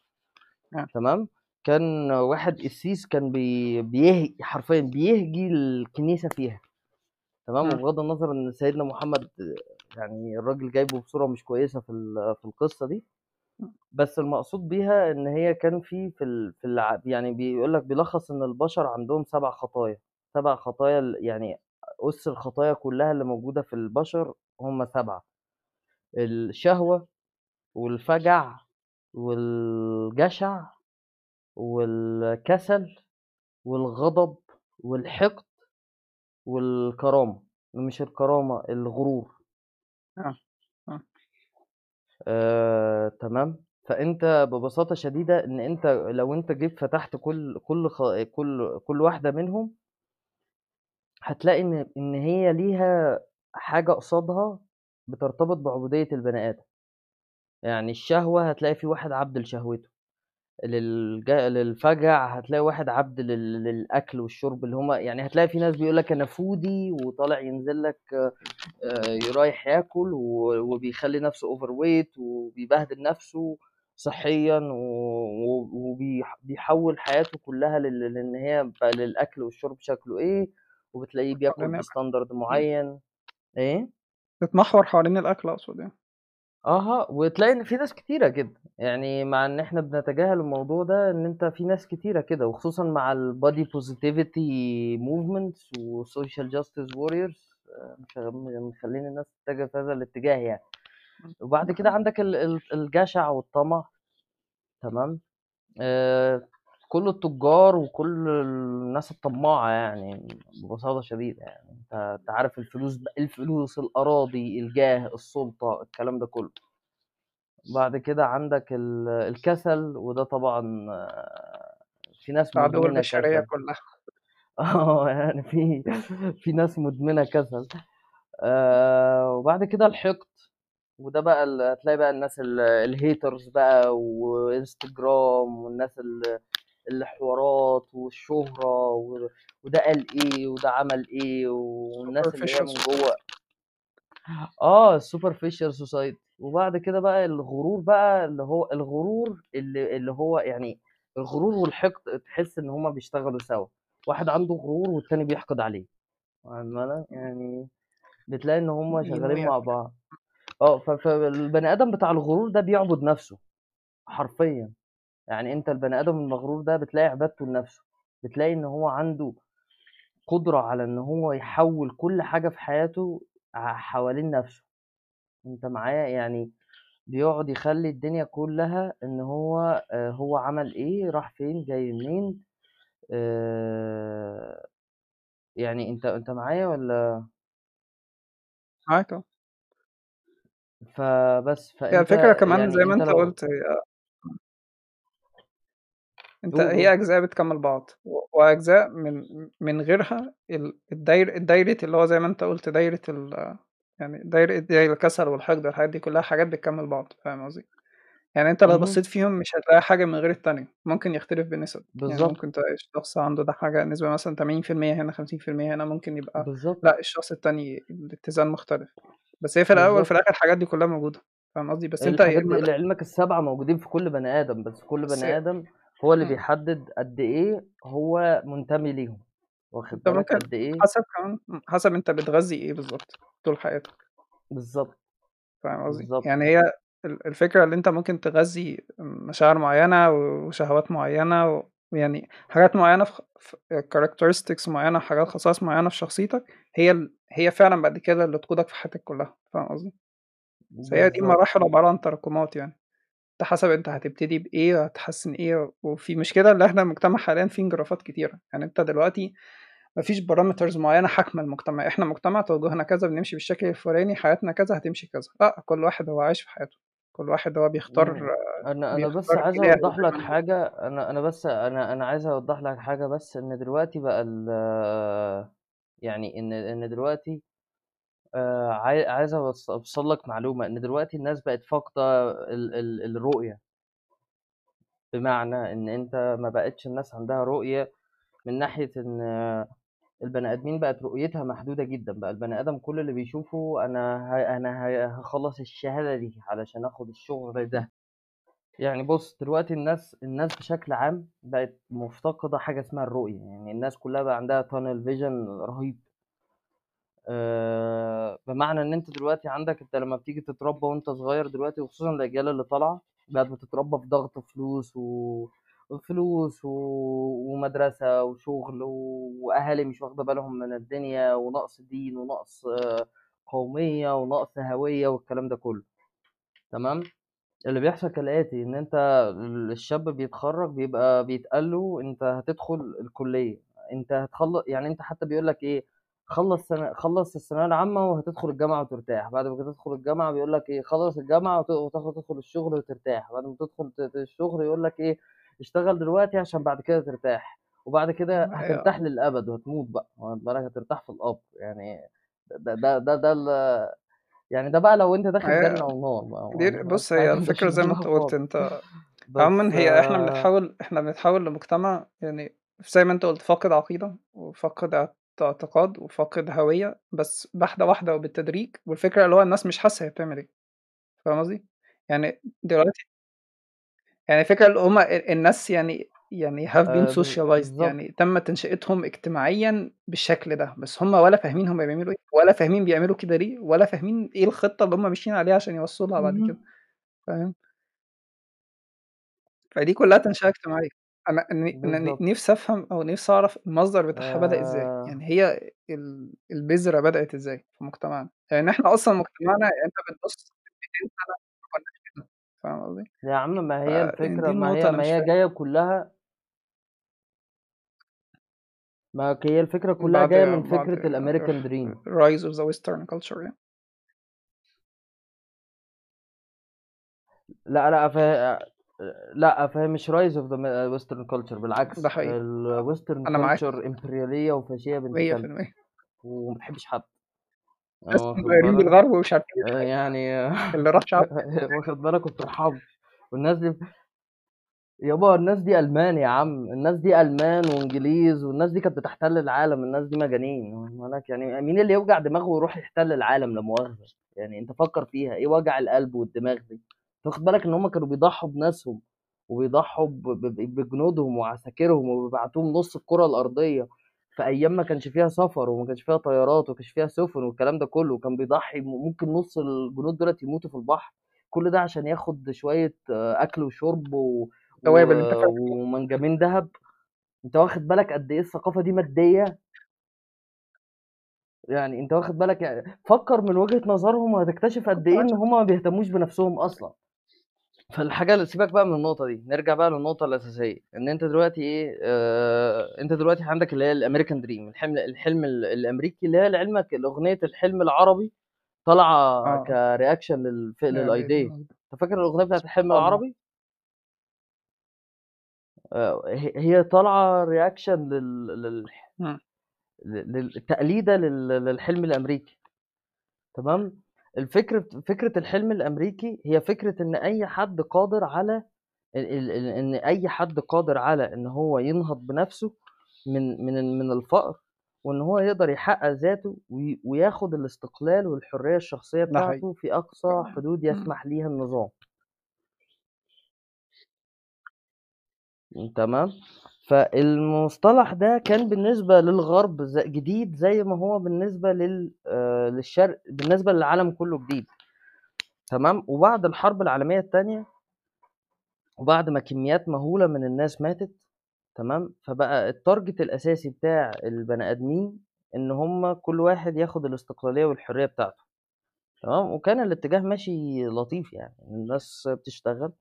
A: آه.
B: تمام؟ كان واحد قسيس كان بي بيهجي حرفيا بيهجي الكنيسة فيها. تمام؟
A: مم.
B: وبغض النظر إن سيدنا محمد يعني الراجل جايبه بصورة مش كويسة في في القصة دي. بس المقصود بيها إن هي كان في في ال... في. يعني بيقول لك بيلخص إن البشر عندهم سبع خطايا. سبع خطايا يعني أس الخطايا كلها اللي موجودة في البشر هم سبعة. الشهوة والفجع والجشع والكسل والغضب والحقد والكرامة. مش الكرامة الغرور.
A: آه.
B: آه، تمام. فأنت ببساطة شديدة إن أنت لو أنت جيت فتحت كل كل خ... كل كل واحدة منهم هتلاقي إن إن هي ليها حاجة قصادها بترتبط بعبودية البني آدم. يعني الشهوة هتلاقي في واحد عبد لشهوته. للج... للفجع هتلاقي واحد عبد لل... للأكل والشرب اللي هما يعني هتلاقي في ناس بيقول لك أنا foodie وطالع ينزل لك آه، رايح ياكل و- وبيخلي نفسه overweight وبيبهدل نفسه صحيا وبيحول حياته كلها لل- لأن هي بقى للأكل والشرب شكله إيه وبتلاقيه بياكل ب
A: standard.
B: معين. إيه؟
A: بتمحور حوالين الأكل أقصد يعني.
B: أها وتلاقي إن في ناس كتيرة كده يعني مع إن إحنا بنتجاهل الموضوع ده إن أنت في ناس كتيرة كده وخصوصا مع ال body positivity movements و social justice warriors مخلين الناس تتجه في هذا الاتجاه يعني. وبعد
A: ده
B: كده عندك ال- ال- الجشع والطمع تمام؟ آه كل التجار وكل الناس الطماعة يعني ببساطة شديدة يعني. أنت عارف الفلوس الفلوس الأراضي الجاه السلطة الكلام ده كله. بعد كده عندك ال- الكسل وده طبعا في ناس
A: عدو
B: مدمنة
A: البشرية
B: كسل.
A: كلها.
B: آه يعني في في ناس مدمنة كسل. آه وبعد كده الحقد وده بقى ال- هتلاقي بقى الناس ال- ال haters بقى وإنستجرام والناس ال- الحوارات والشهرة و- وده قال إيه وده عمل إيه والناس اللي هي من جوه آه ال superficial society وبعد كده بقى الغرور بقى اللي هو الغرور اللي اللي هو يعني الغرور والحقد تحس إن هما بيشتغلوا سوا. واحد عنده غرور والتاني بيحقد عليه. بالك؟ يعني بتلاقي إن هما شغالين مع بعض. آه ف- فالبني آدم بتاع الغرور ده بيعبد نفسه حرفيا. يعني أنت البني آدم المغرور ده بتلاقي عبادته لنفسه. بتلاقي إن هو عنده قدرة على إن هو يحول كل حاجة في حياته حوالين نفسه. انت معايا يعني بيقعد يخلي الدنيا كلها ان هو آه، هو عمل إيه راح فين جاي منين آه، يعني انت انت معايا ولا؟
A: معاك آه.
B: فبس
A: هي
B: فانت
A: الفكرة كمان
B: يعني
A: زي ما
B: انت
A: انت
B: لو
A: قلت هي انت
B: قول
A: هي أجزاء بتكمل بعض و- وأجزاء من من غيرها ال- الداير الدايرة اللي هو زي ما انت قلت دايرة ال- يعني دايرة زي الكسل والحقد والحاجات دي كلها حاجات بتكمل بعض فاهم قصدي يعني أنت لو. بصيت فيهم مش هتلاقي حاجة من غير التانية ممكن يختلف بالنسب يعني
B: بالضبط.
A: ممكن تلاقي الشخص عنده ده حاجة نسبة مثلا 80% هنا 50% هنا ممكن يبقى
B: بالضبط.
A: لأ الشخص التاني الاتزان مختلف بس هي في الأول وفي. الآخر الحاجات دي كلها موجودة فاهم قصدي بس أنت
B: الحاجات دي لعلمك ال7 موجودين في كل بني آدم، بس كل
A: بس
B: بني آدم هو اللي
A: إمم.
B: بيحدد قد إيه هو منتمي ليهم، واخد بالك قد إيه
A: حسب كمان حسب أنت بتغذي إيه بالضبط طول حياتك
B: بالضبط.
A: فاهم قصدي. يعني هي ال الفكرة اللي أنت ممكن تغذي مشاعر معينة وشهوات معينة ويعني حاجات معينة في characteristics معينة حاجات خصائص معينة في شخصيتك هي ال هي فعلًا بعد كده اللي تقودك في حياتك كلها فاهم قصدي؟ بس هي دي. مراحل عبارة عن تراكمات يعني أنت حسب أنت هتبتدي بإيه وهتحسن إيه وفي مشكلة اللي إحنا المجتمع حاليًا فيه انجرافات كتيرة يعني أنت دلوقتي ما فيش parameters معينة حاكمة المجتمع. إحنا مجتمع توجهنا كذا بنمشي بالشكل الفلاني حياتنا كذا هتمشي كذا. لأ كل واحد هو عايش في حياته. كل واحد هو بيختار
B: إمم. أنا أنا بس
A: بيختار
B: عايز
A: زي
B: لك حاجة. أنا أنا بس أنا أنا عايز أوضّح لك حاجة بس إن دلوقتي بقى ال يعني إن إن دلوقتي عاي عايز أوصّل لك معلومة، إن دلوقتي الناس بقت فاقدة ال ال الرؤية. بمعنى إن أنت ما بقتش الناس عندها رؤية من ناحية إن البني آدمين بقت رؤيتها محدودة جدًا، بقى البني آدم كل اللي بيشوفه أنا ه أنا ه هاخلّص الشهادة دي علشان آخُد الشغل ده. يعني بُص، دلوقتي الناس الناس بشكل عام بقت مفتقدة حاجة اسمها الرؤية، يعني الناس كلّها بقى عندها tunnel vision رهيب. آآ بمعنى إن أنت دلوقتي عندك أنت لمّا بتيجي تتربّى وأنت صغير دلوقتي وخصوصًا الأجيال اللي طالعة، بقت بتتربّى في ضغط فلوس و وفلوس و ومدرسة وشغل وأهالي مش واخدة بالهم من الدنيا ونقص دين ونقص قومية ونقص هوية والكلام ده كلّه، تمام؟ اللي بيحصل كالآتي، إن أنت ال الشاب بيتخرّج بيبقى بيتقال له أنت هتدخل الكلية، أنت هتخل يعني أنت حتى بيقول لك إيه، خلّص سنة خلّص الثانوية العامة وهتدخل الجامعة وترتاح، بعد ما تدخل الجامعة بيقول لك إيه، خلّص الجامعة وت وتاخد تدخل الشغل وترتاح، بعد ما تدخل الشغل يقول لك إيه، اشتغل دلوقتي عشان بعد كده ترتاح، وبعد كده هترتاح للأبد وهتموت بقى، واخد بالك، هترتاح في القبر، يعني ده ده ده ده يعني ده بقى لو أنت داخل
A: هي
B: جنة أو نار بقى،
A: دي
B: واخد بالك،
A: بُص هي الفكرة زي ما
B: بقى
A: قُلت
B: بس
A: عمومًا هي إحنا بنتحوّل إحنا بنتحوّل لمجتمع يعني زي ما أنت قُلت فاقد عقيدة وفاقد اعت اعتقاد وفاقد هوية، بس واحدة، واحدة وبالتدريج والفكرة اللي هو الناس مش حاسة هي بتعمل إيه، فاهم قصدي؟ يعني دلوقتي يعني الفكرة اللي هم ال الناس يعني يعني have been
B: آآ ب
A: socialized
B: بالضبط.
A: يعني تم تنشئتهم اجتماعيًا بالشكل ده، بس هم ولا فاهمين هم بيعملوا إيه ولا فاهمين بيعملوا كده ليه ولا فاهمين إيه الخطة اللي هم ماشيين عليها عشان يوصلوا لها بعد كده،
B: اهم.
A: فاهم؟ فدي كلّها ن ن
B: بالضبط.
A: نِفْسي أفهم أو نِفْسي أعرف المصدر بتاعها بدأ إزاي،
B: آآ
A: يعني هي ال البذرة بدأت إزاي في مجتمعنا؟ لإن إحنا أصلًا مجتمعنا يعني أنت بتبُص من 200 سَنة ما كناش كده، فاهم قصدي؟
B: يا عم ما هي
A: دي
B: ما هي ما هي. جاية كلّها ما هي الفكرة كلّها جاية من
A: بعد
B: فكرة الAmerican dream.
A: rise of the western culture يعني.
B: لأ، لأ ف لأ فهي مش of the m western culture بالعكس
A: ده حقيقي. معاك.
B: culture إمبريالية وفاشية بنت كلب،
A: 100%
B: وما بتحبش حد.
A: متغيّرين
B: بالك؟
A: بالغرب ومش عارفين
B: آآ يعني
A: اللي راح شعب.
B: واخد بالك وما بترحمش، والناس دي يابا الناس دي ألمان يا عم، الناس دي ألمان وإنجليز والناس دي كانت بتحتل العالم، الناس دي مجانين، بالك، يعني مين اللي يوجع دماغه ويروح يحتل العالم لا يعني أنت فكّر فيها، إيه وجع القلب والدماغ دي؟ أنت واخد بالك إن هُم كانوا بيضحّوا بناسهم وبيضحّوا بجنودهم وعساكرهم وبيبعتوهم نُص الكرة الأرضية. في أيام ما كانش فيها سفر وما كانش فيها طيارات وما كانش فيها سفن والكلام ده كلّه، وكان بيضحّي ممكن نُص الجنود دُولة يموتوا في البحر، كل ده عشان ياخد شوية أكل وشرب و
A: توابل أنت فاهم
B: ومنجمين دهب، أنت واخد بالك قد إيه الثقافة دي مادية؟ يعني أنت واخد بالك يع فكّر من وجهة نظرهم وهتكتشف قد إيه إن هُم ما بيهتموش بنفسهم أصلًا. فالحاجة اللي سيبك بقى من النقطة دي، نرجع بقى للنقطة الأساسية، إن أنت دلوقتي إيه، آآ أنت دلوقتي عندك اللي هي الAmerican dream الحلم الحلم ال الأمريكي اللي هي لعلمك الأغنية الحلم العربي طالعة
A: آه.
B: للف للidea أنت فاكر الأغنية بتاعة الحلم
A: الله.
B: العربي؟ آآ ه هي طالعة reaction لل لل
A: إمم.
B: ل لل تقليدة لل للحلم الأمريكي. تمام الفكرة فكرة الحلم الأمريكي هي فكرة إن أي حد قادر على ال- ال- ال- إن أي حد قادر على إن هو ينهض بنفسه من من من الفقر وإن هو يقدر يحقق ذاته وي- وياخد الاستقلال والحرية الشخصية
A: ده حقيقي.
B: بتاعته في أقصى حدود يسمح ليها النظام. تمام؟ فالمصطلح ده كان بالنسبة للغرب ز- جديد زي ما هو بالنسبة لل آه، للشرق بالنسبة للعالم كله جديد. تمام؟ وبعد الحرب العالمية التانية وبعد ما كميات مهولة من الناس ماتت تمام؟ فبقى التارجت الأساسي بتاع البني آدمين إن هما كل واحد ياخد الاستقلالية والحرية بتاعته. تمام؟ وكان الاتجاه ماشي لطيف يعني الناس بتشتغل.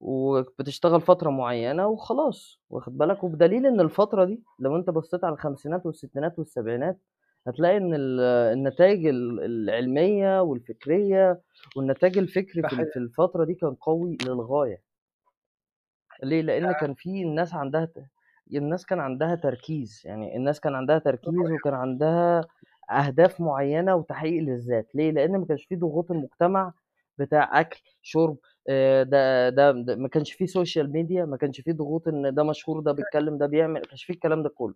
B: وبتشتغل فترة معينة وخلاص واخد بالك؟ وبدليل إن الفترة دي لو أنت بصيت على الخمسينات والستينات والسبعينات هتلاقي ال- النتائج ال- العلمية والفكرية والنتاج الفكري في الفترة دي كان قوي للغاية. ليه؟ لأن كان في الناس عندها الناس كان عندها تركيز، يعني الناس كان عندها تركيز وكان عندها أهداف معيّنة وتحقيق للذات، ليه؟ لأن ما كانش في ضغوط المجتمع بتاع أكل، شُرب، آآ ده ده ما كانش في social media ما كانش في ضغوط إن ده مشهور، ده بيتكلّم، ده بيعمل، ما كانش في الكلام ده كلّه،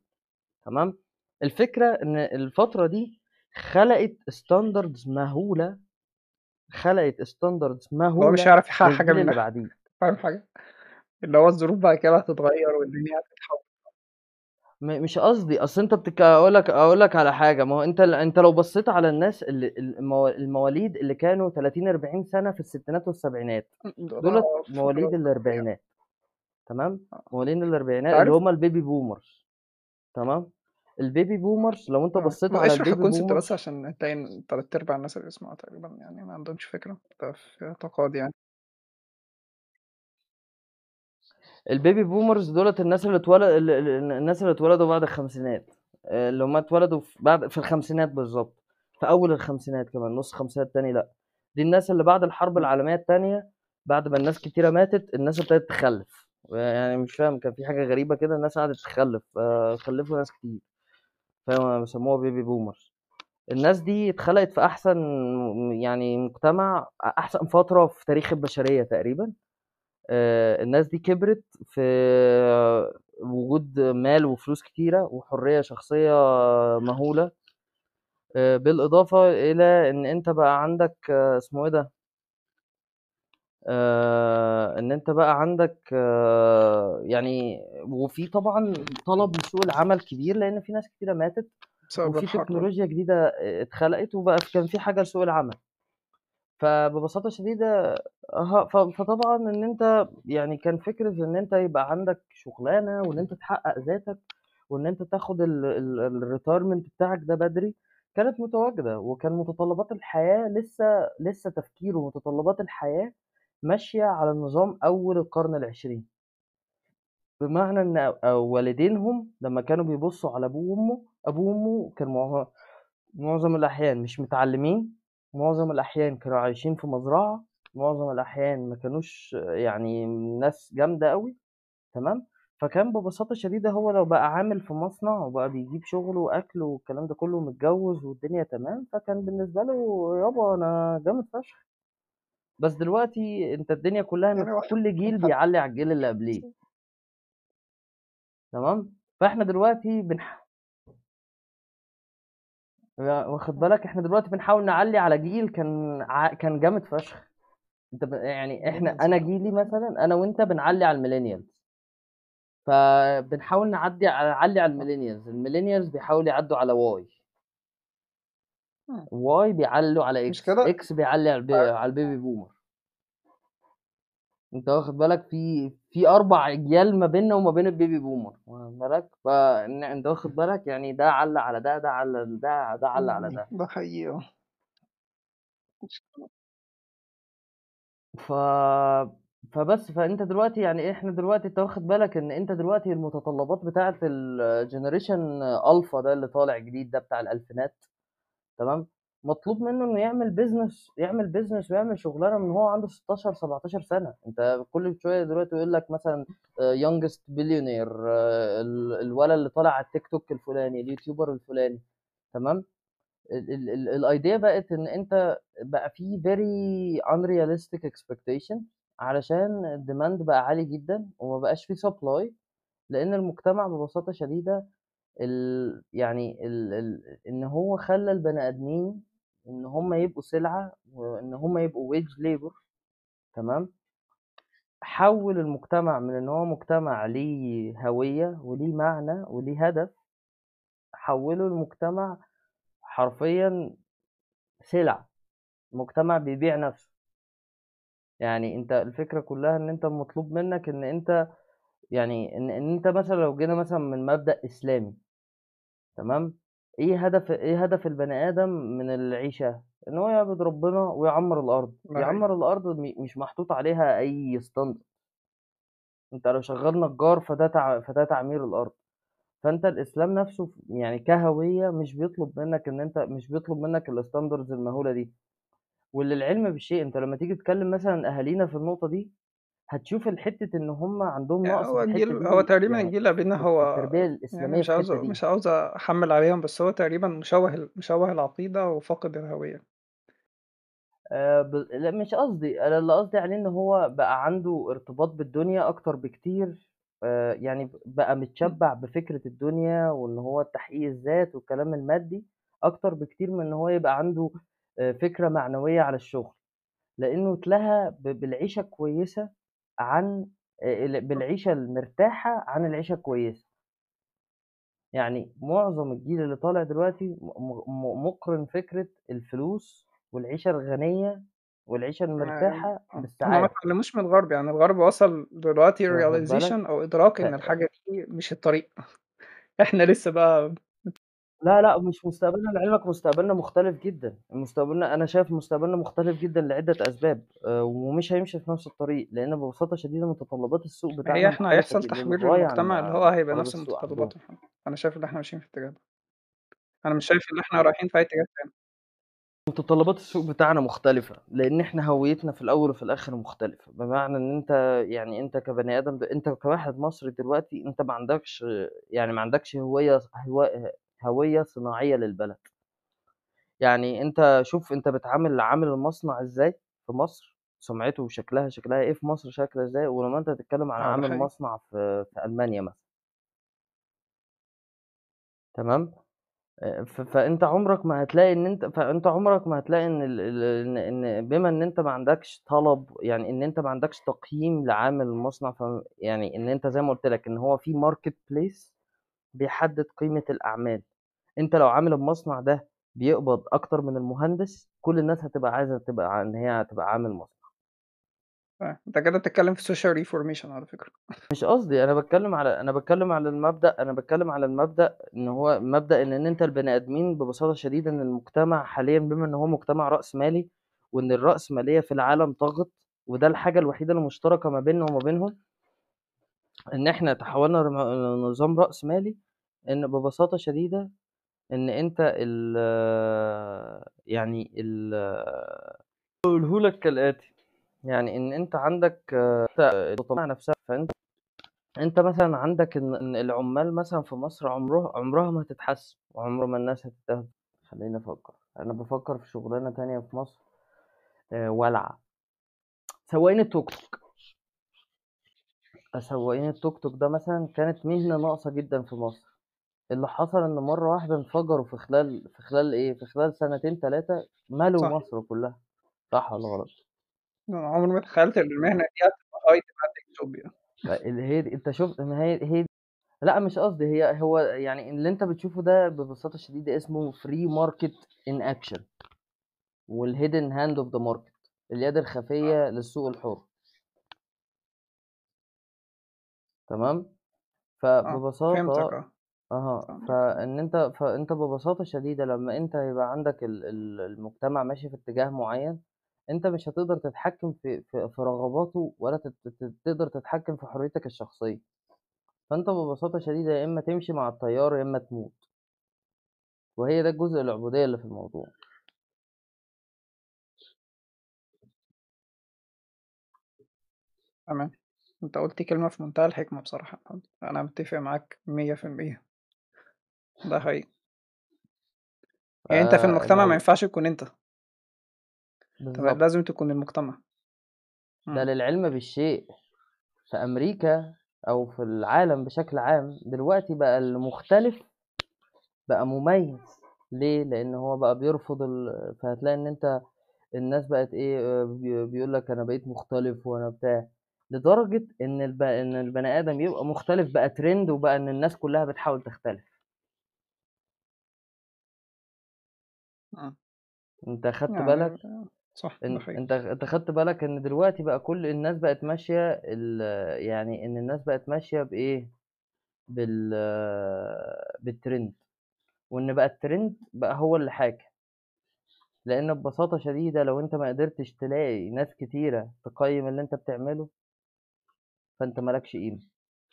B: تمام؟ الفكرة إن الفترة دي خلقت standards مهولة، خلقت standards
A: اللي هو مش هيعرف يحقق حاجة
B: للجيل اللي بعديه.
A: فاهم حاجة؟ اللي هو الظروف بعد كده هتتغيّر والدنيا هتتحوّل.
B: م مش قصدي، أصل أنت بتك أقول لك أقول لك على حاجة، ما هو أنت ال أنت لو بصّيت على الناس ال ال المو المواليد اللي كانوا 30، 40 سَنة في الستينات والسبعينات،
A: إمم، دول
B: دُولة
A: آه
B: مواليد
A: الذهبية.
B: الأربعينات، تمام؟ مواليد
A: أنت
B: الأربعينات اللي
A: عارف
B: هم الbaby boomers تمام؟ الbaby boomers لو أنت
A: آه.
B: بصّيت
A: ما
B: على
A: اشرح
B: الbaby
A: الconcept بس عشان هتلاقي إن تلات أرباع الناس اللي بيسمعوا تقريبًا يعني ما عندهمش فكرة، ده في اعتقادي يعني.
B: الbaby boomers دُولة الناس اللي اتول ال ال الناس اللي اتولدوا بعد الخمسينات، آآ اللي هم اتولدوا في بعد في الخمسينات بالضبط، في أول الخمسينات كمان، نُص الخمسينات التاني لأ، دي الناس اللي بعد الحرب
A: إمم.
B: العالمية التانية، بعد ما الناس كتيرة ماتت، الناس ابتدت تخلّف، يعني مش فاهم كان في حاجة غريبة كده الناس قعدت تخلّف، فخلّفوا ناس كتير، فسموها baby boomers. الناس دي اتخلقت في أحسن يعني مجتمع، أ أحسن فترة في تاريخ البشرية تقريبًا، الناس دي كبرت في وجود مال وفلوس كتيرة وحرية شخصية مهولة، آآ بالإضافة إلى إن أنت بقى عندك اسمه إيه ده؟ إن أنت بقى عندك يعني وفي طبعًا طلب لسوق العمل كبير، لإن في ناس كتيرة ماتت، وفي. تكنولوجيا جديدة اتخلقت وبقى كان في حاجة لسوق العمل. فببساطة شديدة فطبعًا إن أنت يعني كان فكرة إن أنت يبقى عندك شغلانة وإن أنت تحقق ذاتك وإن أنت تاخد ال ال الretirement بتاعك ده بدري، كانت متواجدة، وكان متطلبات الحياة لسه لسه تفكير ومتطلبات الحياة ماشية على نظام أول القرن العشرين. بمعنى إن والدينهم لمّا كانوا بيبصوا على أبوه وأمه، أبوه وأمه كان معظ معظم الأحيان مش متعلمين، معظم الأحيان كانوا عايشين في مزرعة، معظم الأحيان ما كانوش يعني ناس جامدة أوي، تمام؟ فكان ببساطة شديدة هو لو بقى عامل في مصنع وبقى بيجيب شغل وأكل والكلام ده كله ومتجوز والدنيا تمام، فكان بالنسبة له يابا أنا جامد فشخ. بس دلوقتي أنت الدنيا كلها إن
A: يعني هو
B: كل جيل بيعلّي على الجيل اللي قبليه. تمام؟ فإحنا دلوقتي بنح واخد بالك، إحنا دلوقتي بنحاول نعلّي على جيل كان ع كان جامد فشخ. أنت ب يعني أنا
A: آه.
B: جيلي مثلًا أنا وأنت بنعلّي على الmillennials. فبنحاول نعدّي نعلّي على
A: آه.
B: الmillennials، الmillennials بيحاولوا يعدّوا على.
A: إمم.
B: Y بيعلّوا على
A: كده
B: X بيعلّي على الب
A: عارف
B: على الbaby boomer. أنت واخد بالك، في في 4 أجيال ما بيننا وما بين الbaby boomer واخد بالك، فإن أنت واخد بالك، يعني ده عَلّى على ده، ده عَلّى لده، ده عَلّى على ده.
A: ده حقيقي آه.
B: ف فبس، فأنت دلوقتي يعني إحنا دلوقتي أنت واخد بالك إن أنت دلوقتي المتطلبات بتاعة الgeneration alpha ده اللي طالع جديد ده بتاع الألفينات، تمام؟ مطلوب منه إنه يعمل business يعمل business ويعمل شغلانة من وهو عنده 16، 17 سنة. أنت كل شوية دلوقتي يقول لك مثلًا آآ youngest billionaire ال الولد اللي طالع على التيك توك الفلاني، اليوتيوبر الفلاني، تمام؟ ال ال ال الأيديا بقت إن أنت بقى في very unrealistic expectation علشان الdemand بقى عالي جدًا وما بقاش في supply لإن المجتمع ببساطة شديدة ال يعني ال ال إن هو خلّى البني آدمين إن هم يبقوا سلعة وإن هم يبقوا wage labor تمام؟ حوّل المجتمع من إن هو مجتمع ليه هوية وليه معنى وليه هدف، حوّله لمجتمع حرفيًا سلع، مجتمع بيبيع نَفْسه. يعني أنت الفكرة كلّها إن أنت المطلوب منّك إن أنت يعني إن إن أنت مثلًا لو جينا مثلًا من مبدأ إسلامي تمام، إيه هدف إيه هدف البني آدم من العيشة؟ إن هو يعبد ربنا ويعمّر
A: حقيقي.
B: يعمّر الأرض م مش محطوط عليها أي standard. أنت لو شغّال نجّار فده تع فده تعمير الأرض. فأنت الإسلام نَفْسه يعني كهوية مش بيطلب منّك إن أنت مش بيطلب منّك الstandards المهولة دي. وللعلم بالشيء أنت لمّا تيجي تكلّم مثلًا أهالينا في النقطة دي، هتشوف الحتّة إن هم عندهم
A: يعني
B: نقص
A: هو
B: في الحتّة
A: الجيل هو
B: دي
A: تقريبًا
B: يعني
A: الجيل قبلنا
B: في في
A: هو
B: التربية
A: يعني
B: الإسلامية
A: مش
B: في
A: عاوز
B: الحتّة دي.
A: مش عاوز أحمّل عليهم، بس هو تقريبًا مشوّه مشوّه العقيدة وفاقد الهوية.
B: آآ ب لأ مش قصدي، أنا اللي قصدي عليه إن هو بقى عنده ارتباط بالدنيا أكتر بكتير آآ يعني بقى. متشبّع بفكرة الدنيا وإن هو تحقيق الذات والكلام المادي، أكتر بكتير من إن هو يبقى عنده آآ فكرة معنوية على الشغل. لإنه اتلهى ب بالعيشة الكويسة عن ال بالعيشة المرتاحة عن العيشة الكويسة. يعني معظم الجيل اللي طالع دلوقتي م م م مُقرِن فكرة الفلوس والعيشة الغنية والعيشة
A: آمم
B: المرتاحة
A: آه. هم ما
B: بالسعادة.
A: اتعلّموش من الغرب، يعني الغرب وصل دلوقتي
B: واخد بالك؟
A: realization أو إدراك إن الحاجة دي مش الطريق. إحنا لسه بقى
B: لا، لأ، مش مستقبلنا لعلمك مستقبلنا مختلف جدًا، مستقبلنا أنا شايف مستقبلنا مختلف جدًا لعدة أسباب، آآ ومش هيمشي في نفس الطريق، لإن ببساطة شديدة متطلبات السوق
A: ما
B: بتاعنا
A: هي إحنا
B: مختلفة
A: هيحصل
B: عن
A: للمجتمع اللي هو هيبقى نفس
B: السوق عندنا.
A: متطلباتهم. أنا شايف إن إحنا ماشيين في الاتجاه ده. أنا مش شايف إن إحنا رايحين في أي اتجاه تاني.
B: متطلبات السوق بتاعنا مختلفة، لإن إحنا هويتنا في الأول وفي الآخر مختلفة، بمعنى إن أنت يعني أنت كبني آدم أنت كواحد مصري دلوقتي أنت ما عندكش يعني ما عندكش هوية هو هوية صناعية للبلد. يعني أنت شوف أنت بتعامل عامل المصنع إزاي في مصر، سمعته وشكلها شكلها إيه في مصر شكلها إزاي، ولمّا أنت تتكلم عن
A: آه، ده
B: عامل
A: حقيقي.
B: مصنع في في ألمانيا مثلًا. تمام؟ آآ ف فأنت عمرك ما هتلاقي إن أنت فأنت عمرك ما هتلاقي إن ال ال إن إن بما إن أنت ما عندكش طلب يعني إن أنت ما عندكش تقييم لعامل المصنع ف يعني إن أنت زي ما قُلت لك إن هو في marketplace بيحدد قيمة الأعمال، أنت لو عامل المصنع ده بيقبض أكتر من المهندس، كل الناس هتبقى عايزة تبقى إن هي تبقى عامل مصنع.
A: آه، أنت كده بتتكلم في social reformation على فكرة.
B: مش قصدي، أنا باتكلم على أنا باتكلم على المبدأ أنا باتكلم على المبدأ إن هو مبدأ إن إن أنت البني آدمين ببساطة شديدة إن المجتمع حاليًا بما إن هو مجتمع رأسمالي، وإن الرأسمالية في العالم طغت، وده الحاجة الوحيدة المشتركة ما بيننا وما بينهم، إن إحنا تحولنا لنظام رأسمالي، إن ببساطة شديدة إن أنت ال يعني ال هاقوله لك كالآتي، يعني إن أنت عندك نفسها فأنت أنت مثلًا عندك إن العمال مثلًا في مصر عمره عمرها ما هتتحسن، وعمر ما الناس هتستهدف. خلّيني أفكّر، أنا بافكّر في شغلانة تانية في مصر آآ والعة. سواقين التوك توك. سواقين التوك توك ده مثلًا كانت مهنة ناقصة جدًا في مصر، اللي حصل إن مرّة واحدة انفجروا في خلال في خلال إيه، في خلال سنتين 3 ملوا
A: صح.
B: مصر كلّها، صح والّا غلط؟
A: عمري ما تخيلت إن المهنة دي هتبقى utopia.
B: فاللي هي دي أنت شُفت ما هي هي لأ مش قصدي، هي هو يعني اللي أنت بتشوفه ده ببساطة شديدة اسمه free market in action والhidden hand of the market اليد الخفية للسوق الحُر. تمام؟ فببساطة
A: فهمتك آه.
B: أها،. فإن أنت فأنت ببساطة شديدة لمّا أنت يبقى عندك ال ال المجتمع ماشي في اتجاه معيّن، أنت مش هتقدر تتحكم في في في رغباته ولا تت تقدر تتحكم في حريتك الشخصية. فأنت ببساطة شديدة يا إما تمشي مع التيار يا إما تموت. وهي ده الجزء العبودية اللي في الموضوع.
A: تمام. أنت قُلت كلمة في منتهى الحكمة بصراحة، أنا متّفق معاك 100%. ده حقيقي. يعني أنت في المجتمع ما
B: فلو
A: ينفعش تكون أنت. تمام
B: بالظبط
A: لازم تكون المجتمع.
B: ده
A: مم.
B: للعلم بالشيء. في أمريكا أو في العالم بشكل عام دلوقتي بقى المختلف بقى مميز. ليه؟ لأن هو بقى بيرفض ال... فهتلاقي إن أنت الناس بقت إيه آه، بي- بيقول لك أنا بقيت مختلف وأنا بتاع. لدرجة إن الب... إن البني آدم يبقى مختلف بقى ترند وبقى إن الناس كلها بتحاول تختلف. أنت خدت بالك
A: يعني صح ده
B: إن
A: حقيقي.
B: أنت أنت خدت بالك إن دلوقتي بقى كل الناس بقت ماشية ال... يعني إن الناس بقت ماشية بإيه؟ بال بالترند وإن بقى الترند بقى هو اللي حاكم. لأن ببساطة شديدة لو أنت ما قدرتش تلاقي ناس كتيرة تقيم اللي أنت بتعمله فأنت مالكش قيمة.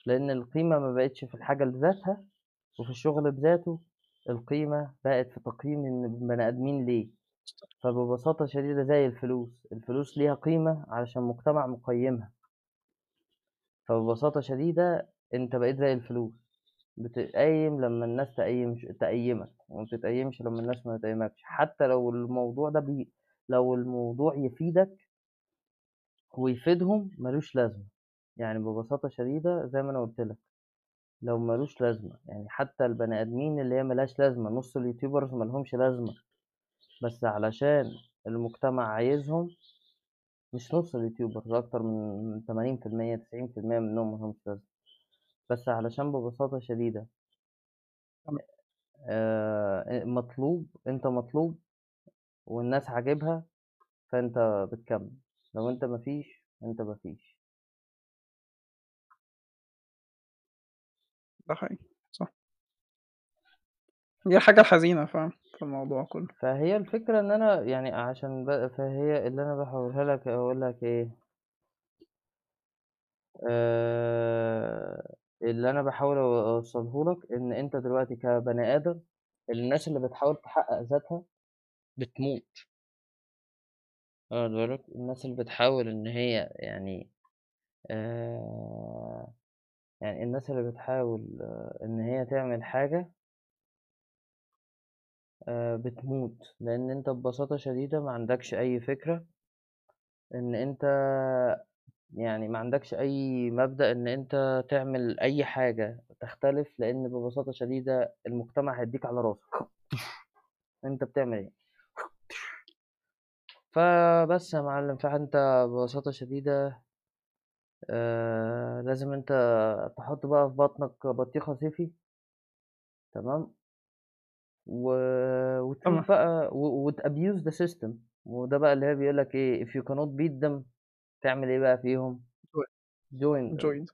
B: لأن القيمة ما بقتش في الحاجة لذاتها وفي الشغل بذاته القيمة بقت في تقييم البني آدمين ليه؟ فببساطة شديدة زي الفلوس الفلوس ليها قيمة علشان مجتمع مقيمها. فببساطة شديدة أنت بقيت زي الفلوس بتقيم لما الناس تقيم تقيمك وما بتتقيمش لما الناس ما تقيمكش. حتى لو الموضوع ده بي... لو الموضوع يفيدك ويفيدهم ملوش لازمة. يعني ببساطة شديدة زي ما أنا قلت لك لو ملوش لازمة. يعني حتى البني آدمين اللي هي ملهاش لازمة نص اليوتيوبرز ملهمش لازمة. بس علشان المجتمع عايزهم مش نص اليوتيوبرز أكتر من تمانين في المية تسعين في المية منهم ملهمش لازمة. بس علشان ببساطة شديدة.
A: تمام.
B: آه، مطلوب أنت مطلوب والناس عاجبها فأنت بتكمل. لو أنت مفيش أنت مفيش
A: ده حقيقي صح. دي الحاجة الحزينة فاهم؟ في الموضوع كله.
B: فهي الفكرة إن أنا يعني عشان بقى فهي اللي أنا بحاولها لك أقول لك إيه؟ آه اللي أنا بحاول أوصله لك إن أنت دلوقتي كبني آدم الناس اللي بتحاول تحقق ذاتها بتموت. واخد بالك؟ الناس اللي بتحاول إن هي يعني آه يعني الناس اللي بتحاول آه، إن هي تعمل حاجة آه، بتموت. لأن أنت ببساطة شديدة ما عندكش أي فكرة إن أنت يعني ما عندكش أي مبدأ إن أنت تعمل أي حاجة تختلف لأن ببساطة شديدة المجتمع هيديك على راسك. أنت بتعمل إيه؟ فبس يا معلم فأنت ببساطة شديدة آه لازم أنت تحط بقى في بطنك بطيخة صيفي تمام؟ و... وتشوف بقى و... وت abuse the system وده بقى اللي هي بيقول لك إيه if you cannot beat them تعمل إيه بقى فيهم؟ Join. Them.
A: join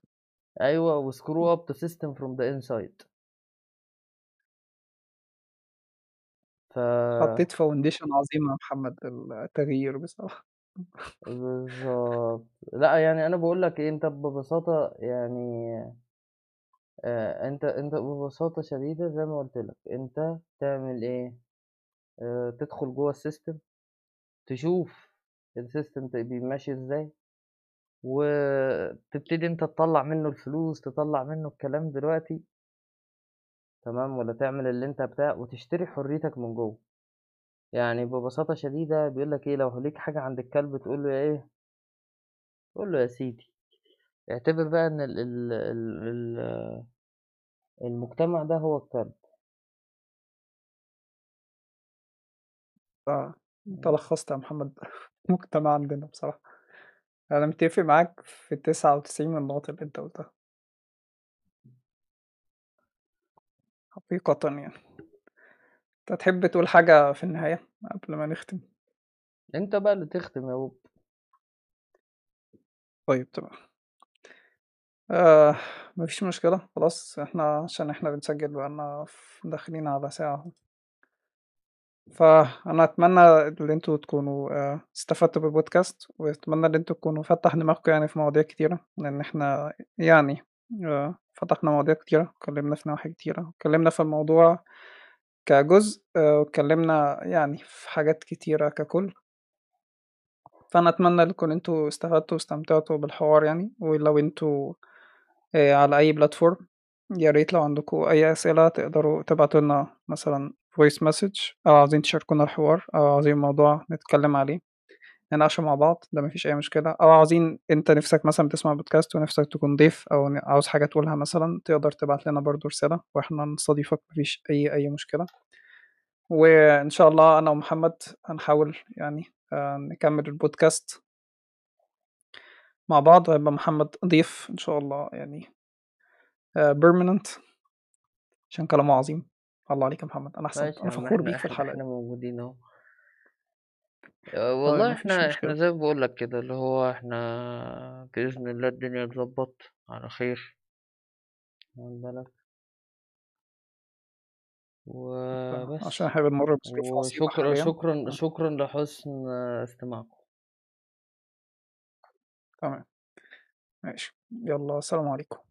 B: أيوه و screw up the system from the inside. ف
A: حطيت foundation عظيم يا محمد التغيير بصراحة.
B: بالظبط. لأ يعني أنا بقول لك إيه أنت ببساطة يعني آه أنت أنت ببساطة شديدة زي ما قلت لك أنت تعمل إيه؟ آه تدخل جوه ال system تشوف ال system ماشي إزاي وتبتدي أنت تطلع منه الفلوس تطلع منه الكلام دلوقتي تمام؟ ولا تعمل اللي أنت بتاع وتشتري حريتك من جوه. يعني ببساطة شديدة بيقول لك إيه لو ليك حاجة عند الكلب تقول له إيه؟ تقول له يا سيدي. اعتبر بقى إن ال ال ال ال المجتمع ده هو الكلب
A: ف- أنت لخصت يا محمد المجتمع عندنا بصراحة. أنا متفق معاك في تسعة وتسعين من النقط اللي أنت قلتها. حقيقة يعني. أنت تحب تقول حاجة في النهاية قبل ما نختم؟
B: أنت بقى اللي تختم يا بوب.
A: طيب تمام. آه مفيش مشكلة خلاص إحنا عشان إحنا بنسجل بقالنا داخلين على ساعة. فأنا أتمنى إن أنتوا تكونوا آه، استفدتوا بالبودكاست وأتمنى إن أنتوا تكونوا فتح دماغكم يعني في مواضيع كتيرة لأن إحنا يعني آه، فتحنا مواضيع كتيرة اتكلمنا في نواحي كتيرة اتكلمنا في الموضوع كجزء آه، واتكلمنا يعني في حاجات كتيرة ككل فأنا أتمنى إنكم أنتوا استفدتوا واستمتعتوا بالحوار يعني ولو أنتوا آه، على أي بلاتفورم يا ريت لو عندكم أي أسئلة تقدروا تبعتوا لنا مثلًا voice message. أو عاوزين تشاركونا الحوار. أو عاوزين موضوع نتكلم عليه، نناقشه مع بعض. ده ما فيش أي مشكلة، أو عاوزين أنت نِفْسك مثلًا بتسمع podcast ونِفْسك تكون ضيف أو عاوز حاجة تقولها مثلًا تقدر تبعت لنا برضه رسالة. وإحنا نستضيفك. ما فيش أي أي مشكلة. وإن شاء الله أنا ومحمد هنحاول يعني آآ نكمّل الpodcast. مع بعض وهيبقى محمد ضيف إن شاء الله يعني آآ permanent عشان كلامه عظيم. الله عليك يا محمد، أنا
B: يا عم
A: فخور بيك في
B: إحنا
A: دي.
B: موجودين أهو. آآ
A: طيب
B: والله
A: مشكلة.
B: إحنا زي ما باقول لك كده، اللي هو إحنا بإذن الله الدنيا تضبّط على خير. واخد بالك؟
A: عشان
B: وبس.
A: إحنا بنمُر بظروف عصيبة
B: وشكرًا. شكرًا
A: إمم.
B: شكرًا لحُسن استماعكم.
A: تمام. ماشي، يالّا سلام عليكم.